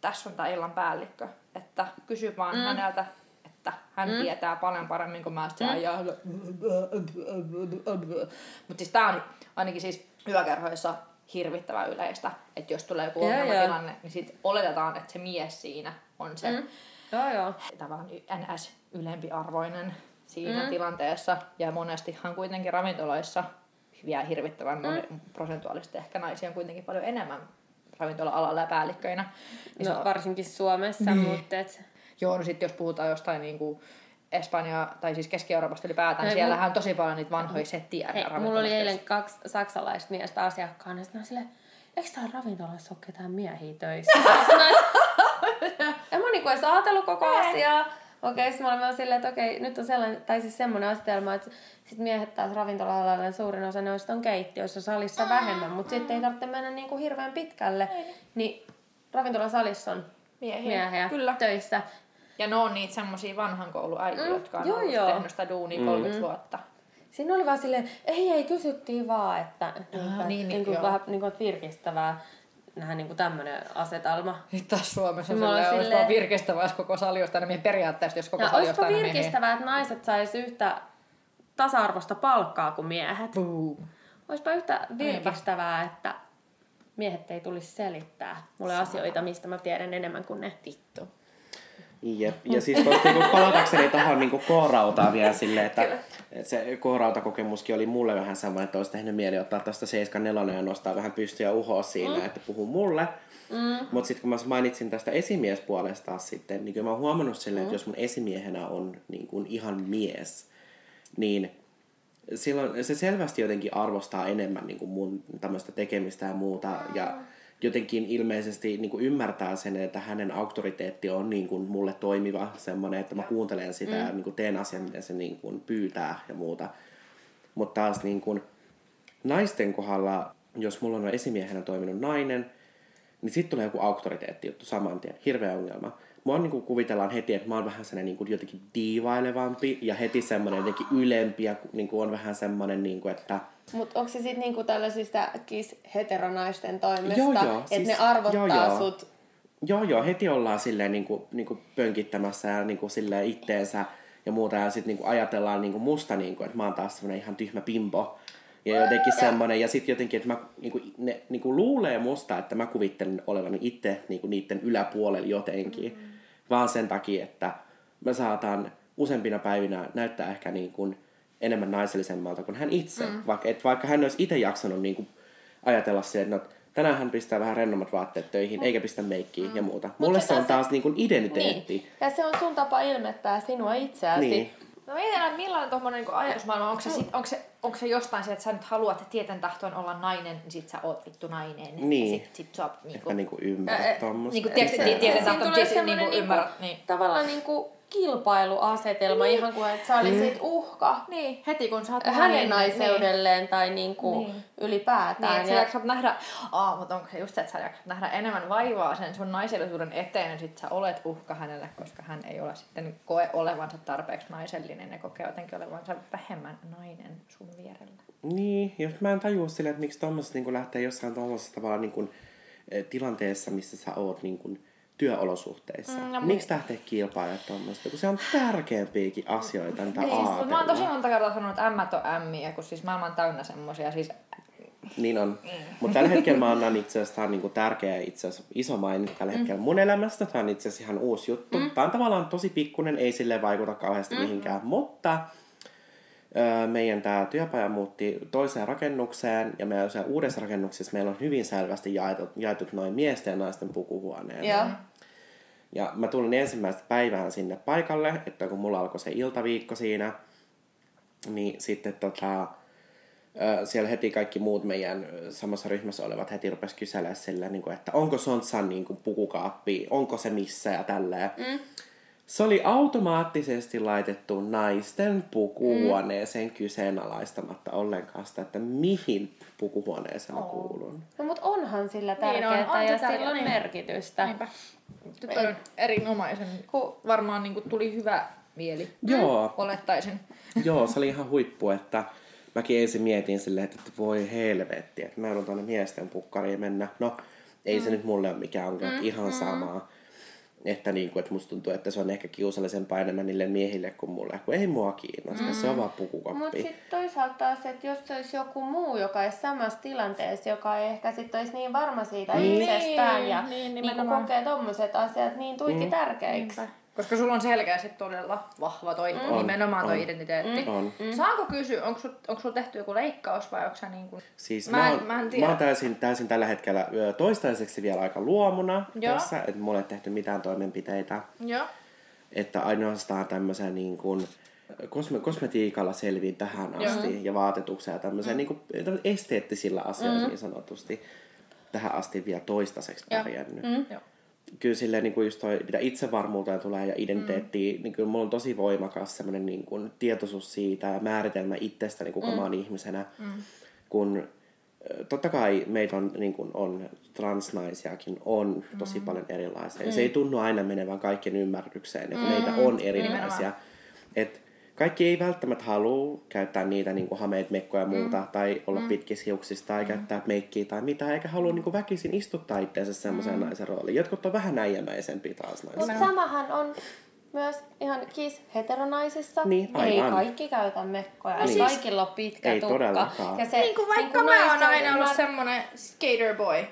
tässä on tämä illan päällikkö, että kysy vaan mm. häneltä, että hän mm. tietää paljon paremmin kuin mä. Sitten mm. Mutta siis tää on ainakin siis yökerhoissa hirvittävän yleistä, että jos tulee joku Joo, joo. ongelmatilanne, niin sit oletetaan, että se mies siinä on se Mm. Joo, joo. tavallaan NS ylempiarvoinen siinä mm. tilanteessa. Ja monestihan kuitenkin ravintoloissa vielä hirvittävän mm. prosentuaalisesti ehkä naisia on kuitenkin paljon enemmän ravintola-alalla ja päällikköinä. Niin No on- varsinkin Suomessa, Niin. mutta et, Joo, no sitten jos puhutaan jostain niinku Espanja tai siis Keski-Euroopasta ylipäätään, Hei, siellähän on tosi paljon niitä vanhoja settiä. hei, mulla oli eilen kaksi saksalaista miestä asiakkaana, ja sitten mä silleen, eikö täällä ravintolassa ole ketään miehiä töissä? en mä niinku edes ajatellut koko asiaa. Okei, sitten mä olin vaan silleen, että okei, nyt on sellainen, tai siis semmoinen asetelma, että sit miehet taas ravintola-alalla suurin osa noista on keittiöissä, salissa vähemmän, mutta sitten ei tarvitse mennä niinku hirveän pitkälle. Niin ravintolasalissa on Miehiä. miehiä Kyllä. töissä. Ja ne on niitä semmosia vanhan koulun äitiä, Mm, jotka on joo, ollut joo. tehnyt sitä duunia 30 vuotta. Siinä oli vaan silleen, ei, ei, kysyttiin vaan, että niin, niin, niin, niin, niin vähän niin kuin, että virkistävää nähdä niin kuin tämmöinen asetelma. Nyt taas Suomessa on silleen, silleen- vaan virkistävää, jos koko sali olisi aina. Periaatteessa, jos koko Ja sali olisi aina miehiä. virkistävää, että naiset sais yhtä tasa-arvoista palkkaa kuin miehet. Boom. Olisipa yhtä virkistävää, että miehet ei tulisi selittää mulle asioita, mistä mä tiedän enemmän kuin ne. Vittu. Jep. Ja siis tuosta niinku palatakseni tuohon niinku koorautaan vielä silleen, että, että se koorautakokemuskin oli mulle vähän sama, että olisi tehnyt mieli ottaa tuosta 74 ja nostaa vähän pystyä uhoa siinä, mm. että puhuu mulle. Mm. Mutta sitten kun mä mainitsin tästä esimiespuolesta taas sitten, niin kyllä mä oon huomannut silleen, että jos mun esimiehenä on niin kuin ihan mies, niin silloin se selvästi jotenkin arvostaa enemmän niin kuin mun tämmöistä tekemistä ja muuta. Ja jotenkin ilmeisesti niin kuin ymmärtää sen, että hänen auktoriteetti on niin kuin mulle toimiva semmoinen, että mä kuuntelen sitä mm. ja niin kuin teen asian, miten se niin kuin pyytää ja muuta. Mutta taas niin kuin naisten kohdalla, jos mulla on esimiehenä toiminut nainen, niin sitten tulee joku auktoriteettijuttu saman tien. Hirveä ongelma. Mua niinku kuvitellaan heti, että mä oon vähän sellainen niinku jotenkin diivailevampi ja heti semmoinen jotenkin ylempi ja niinku on vähän semmoinen, niinku, että Mutta onko se sitten niinku tällaisista kis heteronaisten toimesta, Joo, joo, että siis- ne arvottaa joo, joo. sut Joo, joo, heti ollaan silleen niinku, niinku pönkittämässä ja niinku silleen itteensä ja muuta. Ja sitten niinku ajatellaan niinku musta, niinku, että mä oon taas semmonen ihan tyhmä pimpo. Ja jotenkin semmonen, ja sitten jotenkin, että mä, niinku, ne niinku luulee musta, että mä kuvittelen olevani itse niinku niiden yläpuolella jotenkin. Mm. Vaan sen takia, että mä saatan useampina päivinä näyttää ehkä niinku enemmän naisellisemmalta kuin hän itse. Mm. Vaikka, et vaikka hän olisi itse jaksanut niinku ajatella se, että no, tänään hän pistää vähän rennommat vaatteet töihin, eikä pistä meikkiä ja muuta. Mulle se on sitä se- taas niin kuin identiteetti. Niin. Ja se on sun tapa ilmettää sinua itseäsi. Niin. No mietin, että millainen tuommoinen niin ajatusmaailma, onko se, sit, onko, se, onko se jostain se, että sä nyt haluat tieten tahtoon olla nainen, niin sit sä oot vittu nainen. Niin. Ja sit, sit sua niin Että kuin, niinku ymmärrät Ää, tommosta. niinku tiedätkö, Se- ti- tieten tahtoon, niin semmoinen kuin ymmärrät. Niin. Tavallaan niinku kilpailuasetelma, niin. ihan kuin että sä olisit Mm. uhka niin, heti kun sä oot hänen naiseudelleen tai niinku Niin. ylipäätään. Niin, että sä ja- jaksat nähdä, aa, mutta onko se just se, että sä jaksat nähdä enemmän vaivaa sen sun naisellisuuden eteen, ja sit sä olet uhka hänelle, koska hän ei ole sitten koe olevansa tarpeeksi naisellinen ja kokee jotenkin olevansa vähemmän nainen sun vierellä. Niin, jos mä en tajua silleen, että miksi tommoset niin lähtee jossain tuollaisessa tavallaan niin kuin, eh, tilanteessa, missä sä oot niin kuin, työolosuhteissa. Mm, Mm, mun- miksi lähtee kilpailemaan tuommoista, kun se on tärkeämpiäkin asioita, mitä Niin, siis, mä oon tosi monta kertaa sanonut, että ämmät on ämmiä, kun siis maailma on täynnä semmosia. Siis, Niin on. Mutta tällä hetkellä mä annan itse asiassa, on niinku tärkeä itse asiassa iso maini tällä hetkellä mun elämästä. Tää on itse asiassa ihan uusi juttu. Mm. Tää on tavallaan tosi pikkunen, ei sille vaikuta kauheasti mm. mihinkään, mutta meidän tämä työpaja muutti toiseen rakennukseen ja meidän siellä uudessa rakennuksessa meillä on hyvin selvästi jaetut, jaetut noin miesten ja naisten pukuhuoneen. Joo. Ja mä tulin ensimmäistä päivään sinne paikalle, että kun mulla alkoi se iltaviikko siinä, niin sitten tota, siellä heti kaikki muut meidän samassa ryhmässä olevat heti rupes kyselemään sillä, niin että onko Sontsan niin kuin, pukukaappi, onko se missä ja tälleen. Mm. Se oli automaattisesti laitettu naisten pukuhuoneeseen mm. kyseenalaistamatta ollenkaan sitä, että mihin pukuhuoneeseen mä kuulun. No mut onhan sillä Niin on, tärkeää on ja sillä on niin. merkitystä. Niinpä. Tyttö on erinomaisen, kun varmaan niin kuin, tuli hyvä mieli. Joo. Olettaisin. Joo, se oli ihan huippu, että mäkin ensin mietin silleen, että voi helvetti, että mä joudun tuonne miesten pukkariin mennä. No, ei mm. se nyt mulle ole mikään ongelma, mm. ihan samaa. Että, niin kuin, että musta tuntuu, että se on ehkä kiusallisempaa enemmän niille miehille kuin mulle, kun ei mua kiinnosta, mm. se on vaan Mutta pukukoppi. sitten toisaalta taas, että jos se olisi joku muu, joka olisi samassa tilanteessa, joka ei ehkä sitten olisi niin varma siitä Niin, itsestään ja niin, niin, niin kokee tommoset asiat niin tuiki mm. tärkeiksi. Koska sulla on selkeästi todella vahva toi, mm. nimenomaan toi on. identiteetti. Mm. On. Saanko kysyä, onko sulla onko sul tehty joku leikkaus vai onko sä niin kuin... Siis Mä mä, en- oon, mä en tiedä. mä oon täysin, täysin tällä hetkellä toistaiseksi vielä aika luomuna Joo. tässä, että mulla ei tehty mitään toimenpiteitä. Joo. että ainoastaan tämmöisen niin kuin, kosme, kosmetiikalla selviin tähän asti ja vaatetukseen ja tämmöisen mm. niin kuin, esteettisillä asioilla mm. niin sanotusti tähän asti vielä toistaiseksi pärjännyt. Mm. Joo. Kyllä silleen niin kuin just toi, mitä itsevarmuuteen tulee ja identiteettiin, mm. niin kyllä mulla on tosi voimakas semmoinen niin kuin tietoisuus siitä ja määritelmä itsestäni, kuka mm. mä oon ihmisenä. Mm. Kun totta kai meitä on, niin kuin on transnaisiakin on tosi mm. paljon erilaisia. Mm. Se ei tunnu aina menevän kaikkien ymmärrykseen, että mm. meitä on erilaisia. Et kaikki ei välttämättä halua käyttää niitä niin kuin hameet, mekkoja ja muuta, mm. tai olla mm. pitkissä hiuksissa, tai mm. käyttää meikkiä tai mitä, eikä halua niin kuin väkisin istuttaa itseensä semmoiseen mm. naisen rooliin. Jotkut on vähän näijämäisempiä taas naisia. Mutta samahan on myös ihan kiis heteronaisissa. Niin, ei kaikki käytä mekkoja. Ei Siis- kaikilla ole pitkä ei tukka. todellakaan. Ja se, Niin kuin vaikka niin kuin mä oon aina ollut mä- semmonen skater boy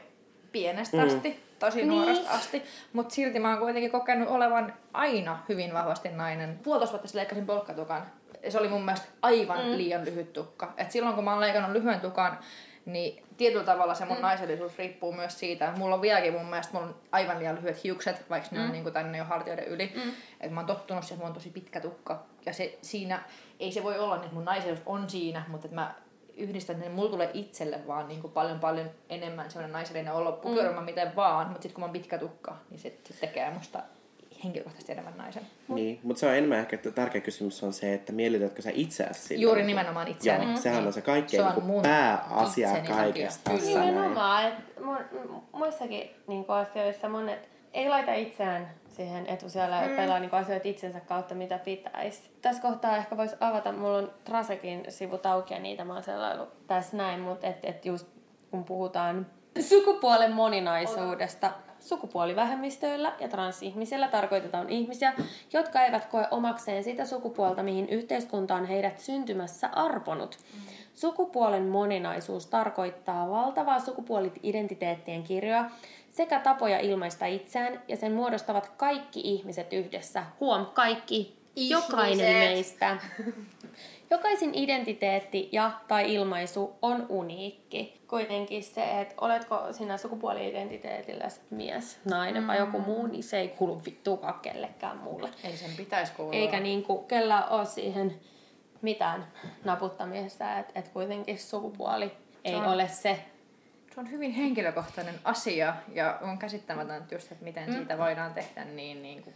pienestä mm. asti, tosi Niin. nuoresta asti, mutta silti mä oon kuitenkin kokenut olevan aina hyvin vahvasti nainen. Puolitoista vuotta sitten leikkasin polkkatukan. Se oli mun mielestä aivan mm. liian lyhyt tukka. Et silloin kun mä oon leikannut lyhyen tukan, niin tietyllä tavalla se mun mm. naisellisuus riippuu myös siitä. Mulla on vieläkin mun mielestä mulla on aivan liian lyhyet hiukset, vaikka ne on niinku tänne jo hartioiden yli. Mm. Et mä oon tottunut siihen, että mulla on tosi pitkä tukka. Ja se siinä, ei se voi olla että mun naisellisuus on siinä, mutta että mä yhdistän, että mulla tulee itselle vaan niin kuin paljon paljon enemmän semmoinen naisellinen olo pukeudumaan mm. miten vaan, mutta sitten kun mä oon pitkä tukka, niin se, se tekee musta henkilökohtaisesti enemmän naisen. Niin, mutta se on enemmän ehkä että tärkeä kysymys on se, että miellytätkö sä itseäsi sillä Juuri niin nimenomaan itseäni. Joo, sehän Mm. on se kaikkein Se on niin pääasia kaikesta. Kyllä. Nimenomaan, että mu- muissakin niinku asioissa monet ei laita itseään siihen etusijalle ja Mm. pelaa niin asioita itsensä kautta, mitä pitäisi. Tässä kohtaa ehkä voisi avata, mulla on Trasekin sivut auki ja niitä mä oon sellaillut tässä näin, mutta et, et just kun puhutaan sukupuolen moninaisuudesta, sukupuolivähemmistöillä ja transihmisillä tarkoitetaan ihmisiä, jotka eivät koe omakseen sitä sukupuolta, mihin yhteiskunta on heidät syntymässä arponut. Sukupuolen moninaisuus tarkoittaa valtavaa sukupuoli-identiteettien kirjoa sekä tapoja ilmaista itseään, ja sen muodostavat kaikki ihmiset yhdessä. Huom, kaikki, jokainen Ihmiset. meistä. Jokaisin identiteetti ja tai ilmaisu on uniikki. Kuitenkin se, että oletko sinä sukupuoli-identiteetillä mies, nainen vai joku muu, niin se ei kuulu vittuakaan kellekään muulle. Ei sen pitäisi kuulua. Eikä niinku kellä ole siihen mitään naputtamista, että et kuitenkin sukupuoli ei on- ole se. Se on hyvin henkilökohtainen asia ja on käsittämätöntä just, että miten mm. siitä voidaan tehdä niin, niin kuin,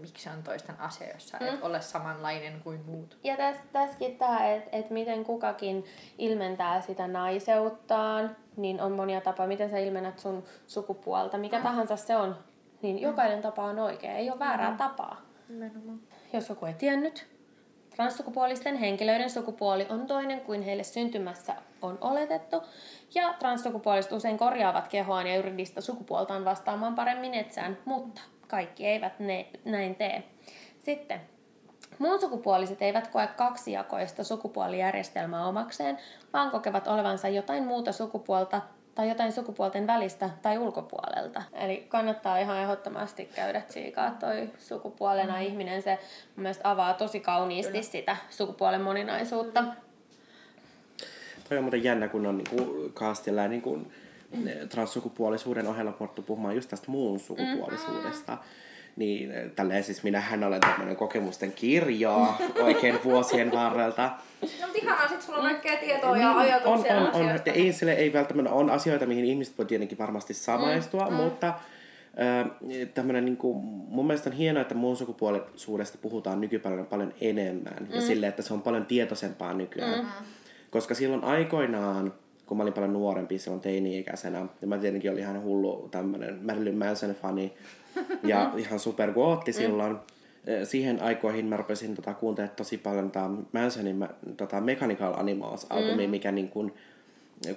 miksi on toisten asia, jos sä et ole samanlainen kuin muut. Ja täs, tässäkin tämä, että et miten kukakin ilmentää sitä naiseuttaan, niin on monia tapoja, miten sä ilmennät sun sukupuolta, mikä mm. tahansa se on, niin jokainen tapa on oikea, ei ole väärää mm. tapaa. Jos joku ei tiennyt, transsukupuolisten henkilöiden sukupuoli on toinen kuin heille syntymässä on oletettu, ja transsukupuoliset usein korjaavat kehoaan ja juridista sukupuoltaan vastaamaan paremmin etsään, mutta kaikki eivät ne, näin tee. Sitten Muunsukupuoliset eivät koe kaksijakoista sukupuolijärjestelmää omakseen, vaan kokevat olevansa jotain muuta sukupuolta tai jotain sukupuolten välistä tai ulkopuolelta. Eli kannattaa ihan ehdottomasti käydä tsiikaa toi sukupuolena mm. ihminen. Se mun mielestä avaa tosi kauniisti Kyllä. sitä sukupuolen moninaisuutta. Toi on muuten jännä, kun on niinku kaastilla niinku, transsukupuolisuuden ohella puhuttu puhumaan just tästä muun sukupuolisuudesta. Niin eh, tälleen siis minähän olen tämmöinen kokemusten kirjo oikein vuosien varrelta. No mutta ihanaa, sit sulla on kaikkea tietoa ja ajatuksia on, on, on, asioista. ei, sille, ei välttämättä on asioita, mihin ihmiset voi tietenkin varmasti samaistua, mm, mutta mm. tämmönen, niin kuin, mun mielestä on hienoa, että muun sukupuolisuudesta puhutaan nykypäivänä paljon enemmän mm. ja sille, että se on paljon tietoisempaa nykyään. Mm. Koska silloin aikoinaan, kun mä olin paljon nuorempi silloin teini-ikäisenä, ja mä tietenkin olin ihan hullu tämmönen Marilyn Manson-fani ja ihan supergootti silloin, Eh, siihen aikoihin mä rupesin tota, kuuntelemaan tosi paljon tota Mansonin tota Mechanical Animals-albumia, mm. mikä niin kuin,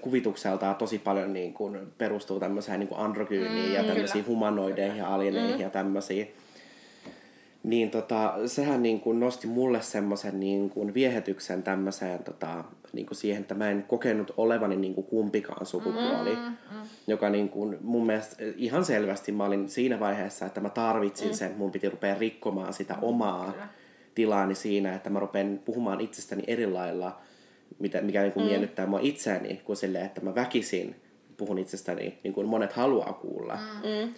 kuvitukseltaan tosi paljon niin kuin, perustuu tämmöiseen niin kuin androgyyniin mm, ja tämmöisiin humanoideihin ja alieneihin mm. ja tämmöisiin. Niin tota, sehän niin kuin nosti mulle semmoisen niin kuin viehetyksen tämmöiseen tota, niin kuin siihen, että mä en kokenut olevani niin kuin kumpikaan sukupuoli. Mm, mm. Joka niin kuin, mun mielestä ihan selvästi mä olin siinä vaiheessa, että mä tarvitsin mm. sen, mun piti rupea rikkomaan sitä omaa Kyllä. tilaani siinä, että mä rupean puhumaan itsestäni eri lailla, mitä, mikä niin kuin mm. miellyttää mua itseäni, kuin silleen, että mä väkisin puhun itsestäni niin kuin monet haluaa kuulla. Mm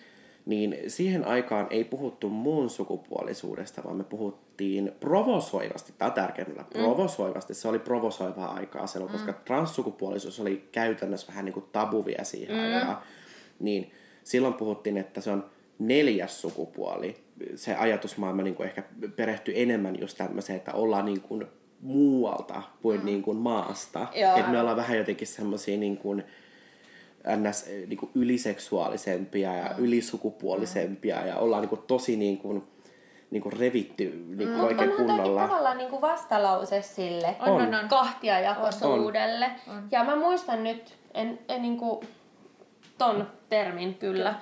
niin siihen aikaan ei puhuttu muun sukupuolisuudesta, vaan me puhuttiin provosoivasti, tämä on tärkeällä, provosoivasti, se oli provosoivaa aikaa silloin, koska transsukupuolisuus oli käytännössä vähän niin kuin tabu vielä siihen mm. aikaan, niin silloin puhuttiin, että se on neljäs sukupuoli. Se ajatusmaailma niin kuin ehkä perehtyi enemmän just tämmöiseen, että ollaan niin kuin muualta kuin, mm. niin kuin maasta. Että me ollaan vähän jotenkin semmoisia niin kuin, ns. Niin kuin yliseksuaalisempia ja mm. ylisukupuolisempia ja ollaan niin kuin tosi niin kuin, niin kuin revitty niin kuin oikein Onhan toikin kunnolla. tavallaan niin kuin vastalause sille On, on, on. kahtiajakoisuudelle. Ja mä muistan nyt, en, en niin kuin ton termin kyllä,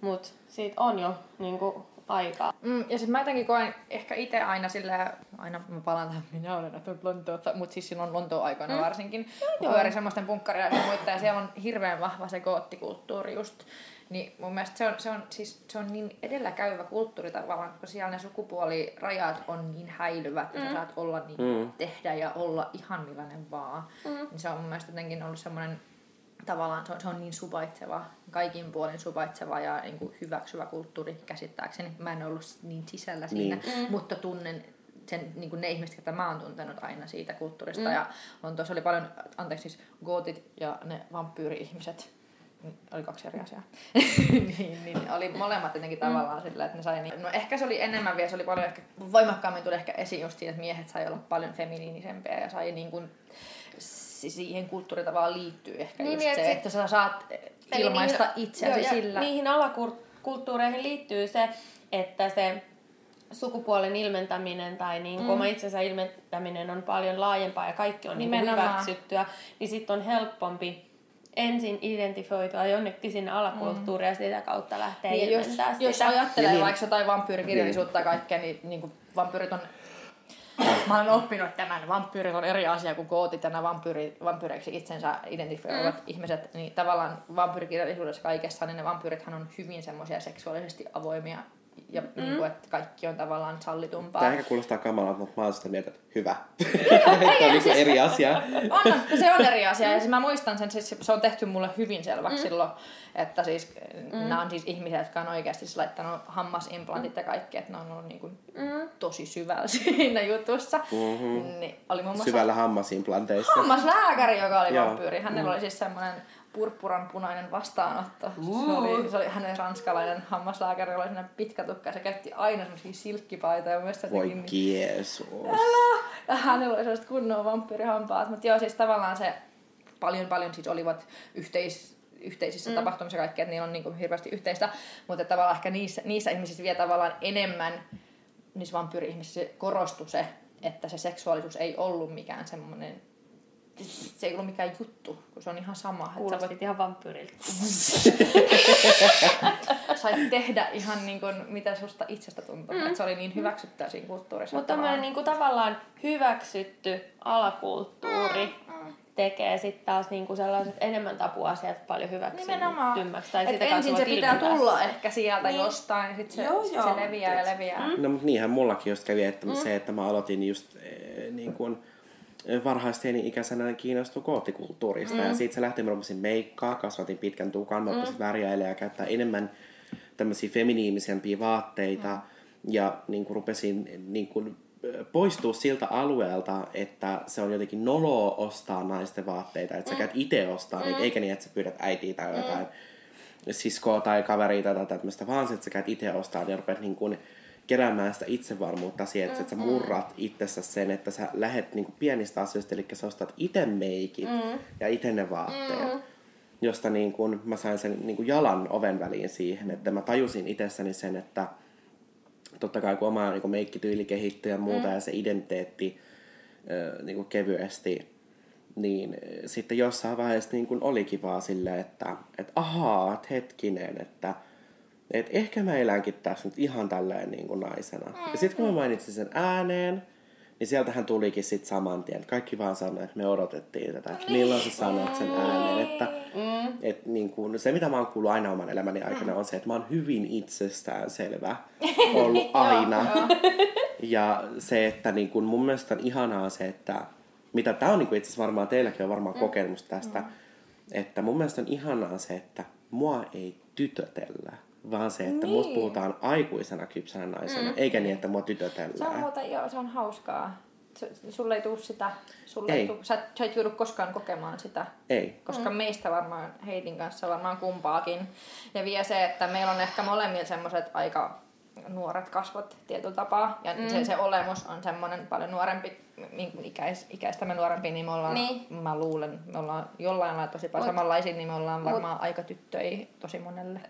mutta siitä on jo niin kuin aikaa. Mm, ja sitten mä jotenkin koen ehkä itse aina sillä, aina mä palaan tähän, minä olen nähnyt Lontoota, mutta siis silloin Lontoon aikana mm. varsinkin, kun pyörin semmoisten punkkaria ja muita, ja siellä on hirveän vahva se goottikulttuuri just. Niin mun mielestä se on, se on, siis, se on niin edelläkäyvä kulttuuri tavallaan, koska siellä ne sukupuolirajat on niin häilyvät, että mm. sä saat olla niin, mm. tehdä ja olla ihan millainen vaan. Mm. Niin se on mun mielestä jotenkin ollut semmoinen tavallaan se on, se on niin suvaitseva, kaikin puolin suvaitseva ja niin kuin hyväksyvä kulttuuri käsittääkseni. Mä en ollut niin sisällä siinä, Niin. mm. mutta tunnen sen, niin kuin ne ihmiset, joita mä oon tuntenut aina siitä kulttuurista. Mm. Ja on tuossa oli paljon, anteeksi siis gootit ja ne vampyyri-ihmiset, oli kaksi eri asiaa. niin, niin, oli molemmat jotenkin tavallaan sillä, että ne sai niin... No ehkä se oli enemmän vielä, se oli paljon ehkä voimakkaammin tuli ehkä esiin just siitä, että miehet sai olla paljon feminiinisempejä ja sai niin kuin, si- siihen kulttuuritavaan liittyy ehkä Niin, niin, just niin, se, et että sä saat ilmaista niihin- itseäsi joo, sillä. Niihin kulttuureihin liittyy se, että se sukupuolen ilmentäminen tai niin mm. oma itsensä ilmentäminen on paljon laajempaa ja kaikki on niin hyväksyttyä, niin sitten on helpompi ensin identifioitua jonnekin sinne alakulttuuriin mm. ja sitä kautta lähteä niin, jos, sitä. jos ajattelee niin. vaikka jotain vampyyrikirjallisuutta niin. ja kaikkea, niin, niin kuin vampyyrit on Mä olen oppinut tämän, vampyyrit on eri asia kuin kootit ja nämä vampyyri, vampyyreiksi itsensä identifioivat mm. ihmiset, niin tavallaan vampyyrikirjallisuudessa kaikessa, niin ne vampyyrithän on hyvin semmoisia seksuaalisesti avoimia ja mm. niin kuin, että kaikki on tavallaan sallitumpaa. Tämä ehkä kuulostaa kamalalta, mutta mä oon sitä mieltä, että hyvä. Tämä on niin eri asia. On, se on eri asia. Ja siis mä muistan sen, siis se on tehty mulle hyvin selväksi mm. silloin, että siis mm. nämä on siis ihmisiä, jotka on oikeasti siis laittanut hammasimplantit mm. ja kaikki, että ne on ollut niin kuin mm. tosi syvällä siinä jutussa. Mm-hmm. Niin oli muun muassa Syvällä hammasimplanteissa. Hammaslääkäri, joka oli vampyyri. Hänellä mm. oli siis semmoinen purppuran punainen vastaanotto. Uh. Se, oli, se oli hänen ranskalainen hammaslääkäri, oli sellainen pitkä tukka ja se käytti aina semmoisia silkkipaitoja. Voi niin, Jeesus. Ja hänellä oli sellaiset kunnon vampyyrihampaat. Mutta joo, siis tavallaan se paljon paljon siis olivat yhteis, yhteisissä mm. tapahtumissa kaikki, että niillä on niin kuin hirveästi yhteistä. Mutta tavallaan ehkä niissä, niissä ihmisissä vielä tavallaan enemmän, niissä vampyyri-ihmisissä korostui se, että se seksuaalisuus ei ollut mikään semmoinen se ei ollut mikään juttu, kun se on ihan sama. Kuulostit voit... ihan vampyyriltä. Sait tehdä ihan niin kuin, mitä susta itsestä tuntuu. Mm. Että se oli niin hyväksyttyä siinä kulttuurissa. Mutta tämmöinen niin kuin, tavallaan hyväksytty alakulttuuri mm. tekee sitten taas niinku sellaiset enemmän tapuasiat paljon hyväksymmäksi. Tai sitä ensin se pitää tulla ehkä sieltä niin. jostain, ja sitten se, joo, sit joo, se leviää ja leviää. Mm. No mutta niinhän mullakin just kävi, että mm. se, että mä aloitin just eh, niin kuin, varhaisteini-ikäisenä kiinnostui koottikulttuurista. Mm. Ja siitä se lähti, mä rupesin meikkaa, kasvatin pitkän tukan, mä mm. värjäilemään ja käyttää enemmän tämmöisiä feminiimisempia vaatteita. Mm. Ja niin kuin rupesin niin kuin, poistua siltä alueelta, että se on jotenkin noloa ostaa naisten vaatteita, että mm. sä käyt itse ostaa mm. niitä, eikä niin, että sä pyydät äitiä tai mm. jotain siskoa tai kaveria tai tämmöistä, vaan että sä käyt itse ostaa ja rupeat niin kuin, keräämään sitä itsevarmuutta siihen, että, mm, että sä murrat itsessä sen, että sä lähet niinku pienistä asioista, eli sä ostat itse meikit mm. ja itse ne vaatteet. Mm. Josta niin kun mä sain sen niin kun jalan oven väliin siihen, että mä tajusin itsessäni sen, että totta kai kun oma niin meikkityyli kehittyy ja muuta mm. ja se identiteetti niin kuin kevyesti, niin sitten jossain vaiheessa niin kuin olikin vaan silleen, että, että ahaa, että hetkinen, että et ehkä mä elänkin tässä nyt ihan tälleen niin kuin naisena. Mm. Ja sitten kun mä mainitsin sen ääneen, niin sieltähän tulikin sitten saman tien. Kaikki vaan sanoi, että me odotettiin tätä, että milloin sä sanoit sen ääneen. Että, mm. et, niin kuin, se, mitä mä oon kuullut aina oman elämäni aikana, on se, että mä oon hyvin itsestään selvä ollut aina. ja se, että niin kuin, mun mielestä on ihanaa se, että mitä tää on niin itse asiassa varmaan teilläkin on varmaan mm. kokemus tästä, mm. että mun mielestä on ihanaa se, että mua ei tytötellä vaan se, että niin. musta puhutaan aikuisena kypsänä naisena, mm. eikä niin, että mua tytötellään. Se on muuten, joo, se on hauskaa. Sulle ei tule sitä, sulle ei. ei tuu, sä, sä et joudu koskaan kokemaan sitä. Ei. Koska mm. meistä varmaan, Heitin kanssa varmaan kumpaakin. Ja vielä se, että meillä on ehkä molemmilla semmoiset aika nuoret kasvot tietyllä tapaa. Ja mm. se, se olemus on semmoinen paljon nuorempi, ikäis, ikäistämme nuorempi, niin me ollaan, niin. mä luulen, me ollaan jollain lailla tosi paljon samanlaisia, niin me ollaan varmaan Mut. aika tyttöjä tosi monelle.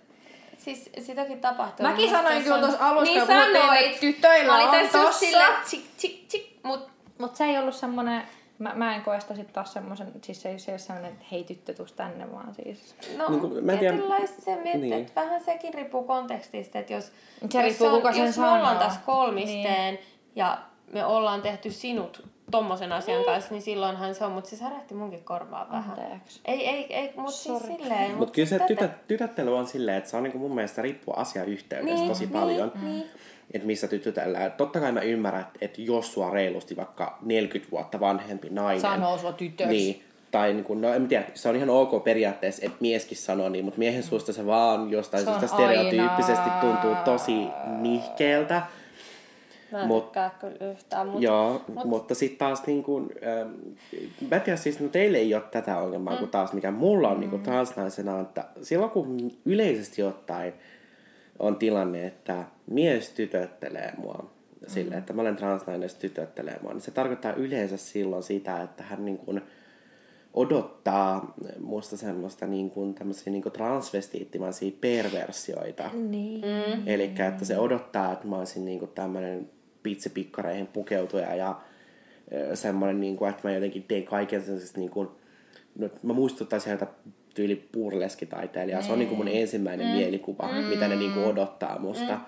Siis sitäkin tapahtuu. Mäkin sanoin kyllä tuossa alussa, niin sanoit, tytöillä on tossa. Sille, tsik, tsik, tsik, mut, mut se ei ollut semmonen, mä, mä en koe sitä sit taas semmoisen, siis se ei se ole semmoinen, että hei tyttö tus tänne, vaan siis. No, niin kuin, mä en tiedä. se mietit, niin. että vähän sekin riippuu kontekstista, että jos, se jos, riippuu, sen jos me ollaan tässä kolmisteen niin. ja me ollaan tehty sinut tommosen asian niin. kanssa, niin silloinhan se on, mutta se särähti munkin korvaa vähän. Anteeksi. Ei, ei, ei mutta siis silleen. Mutta kyllä se tytö, tytöttely on silleen, että se on niinku mun mielestä riippuu asiayhteydestä niin, tosi niin, paljon. Niin. Että missä tytötellään. Totta kai mä ymmärrän, että, että jos sua reilusti vaikka 40 vuotta vanhempi nainen. Sanoo sua tytöksi. Niin, tai niin kuin, no en tiedä, se on ihan ok periaatteessa, että mieskin sanoo niin, mutta miehen suusta se vaan jostain se syystä stereotyyppisesti aina. tuntuu tosi nihkeeltä. Mä en Mut, kyllä yhtään. Mutta, joo, mut, mutta sitten taas niin kuin, ähm, mä tiedän siis, no teille ei ole tätä ongelmaa mm. kuin taas, mikä mulla on mm. niin kuin transnaisena, että silloin kun yleisesti ottaen on tilanne, että mies tytöttelee mua, mm. sille, että mä olen transnainen, tytöttelee mua, niin se tarkoittaa yleensä silloin sitä, että hän niin kuin, odottaa musta semmoista niin kuin, tämmöisiä niin kuin transvestiittimaisia perversioita. Niin. Mm. Eli että se odottaa, että mä olisin niin kuin tämmöinen pitsipikkareihin pukeutuja ja semmoinen, niin kuin, että mä jotenkin teen kaiken sellaisesta niin kuin, no, mä muistuttaisin heitä tyyli puurileskitaiteilijaa. Se on niin kuin mun ensimmäinen mm. mielikuva, mm. mitä ne niin kuin odottaa musta. Mm.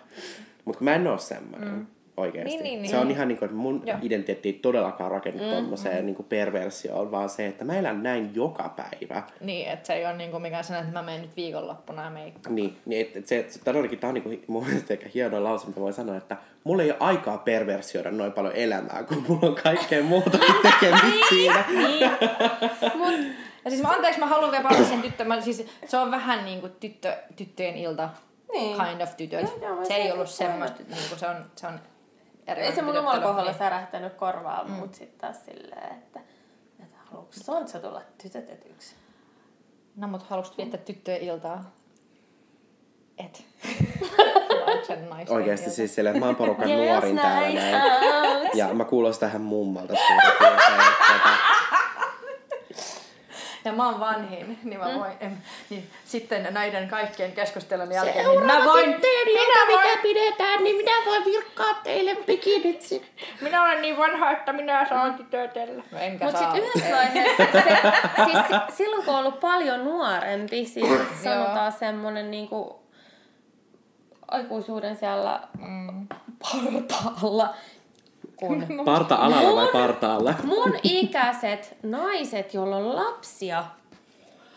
Mutta mä en oo semmoinen. Mm. Oikeesti. Niin, niin, se niin. on ihan niin kuin, että mun Joo. identiteetti ei todellakaan rakennu mm, tommoseen niin kuin perversioon, vaan se, että mä elän näin joka päivä. Niin, että se ei ole niinku mikään sellainen, että mä menen nyt viikonloppuna ja meikkaan. Niin, niin et, et se, se todellakin tämä on niinku, mun mielestä ehkä hieno lause, mitä voi sanoa, että mulla ei ole aikaa perversioida noin paljon elämää, kun mulla on kaikkea muutakin tekemistä siinä. Niin. Mut, ja siis mä, anteeksi, mä haluan vielä palata sen tyttö. Mä, siis, se on vähän niinku tyttö, tyttöjen ilta. Niin. Kind of tytöt. Joo, joo, mä se ei sen ollut semmoista, niinku se on, se on Ei se mun omalla kohdalla niin. särähtänyt korvaa, mm. mutta sitten taas silleen, että, että haluatko Sontsa tulla tytötetyksi? No, mutta haluaisit viettää tyttöjen iltaa? Et. Oikeasti siis silleen, että mä oon porukan nuorin täällä näin. Ja mä kuulostan tähän mummalta suurin piirtein. Ja mä oon vanhin, niin mä voin, em, niin sitten näiden kaikkien keskustelun jälkeen, niin mä voin, minä, voin, pidetään, niin minä voin virkkaa teille bikinit sitten. minä olen niin vanha, että minä saan tytötellä. No enkä Mutta saa. sitten yhdessä vaiheessa, se, siis si- silloin kun on ollut paljon nuorempi, siis sanotaan semmonen niinku aikuisuuden siellä mm. partaalla, kun parta-alalla vai partaalla? mun ikäiset naiset, joilla on lapsia,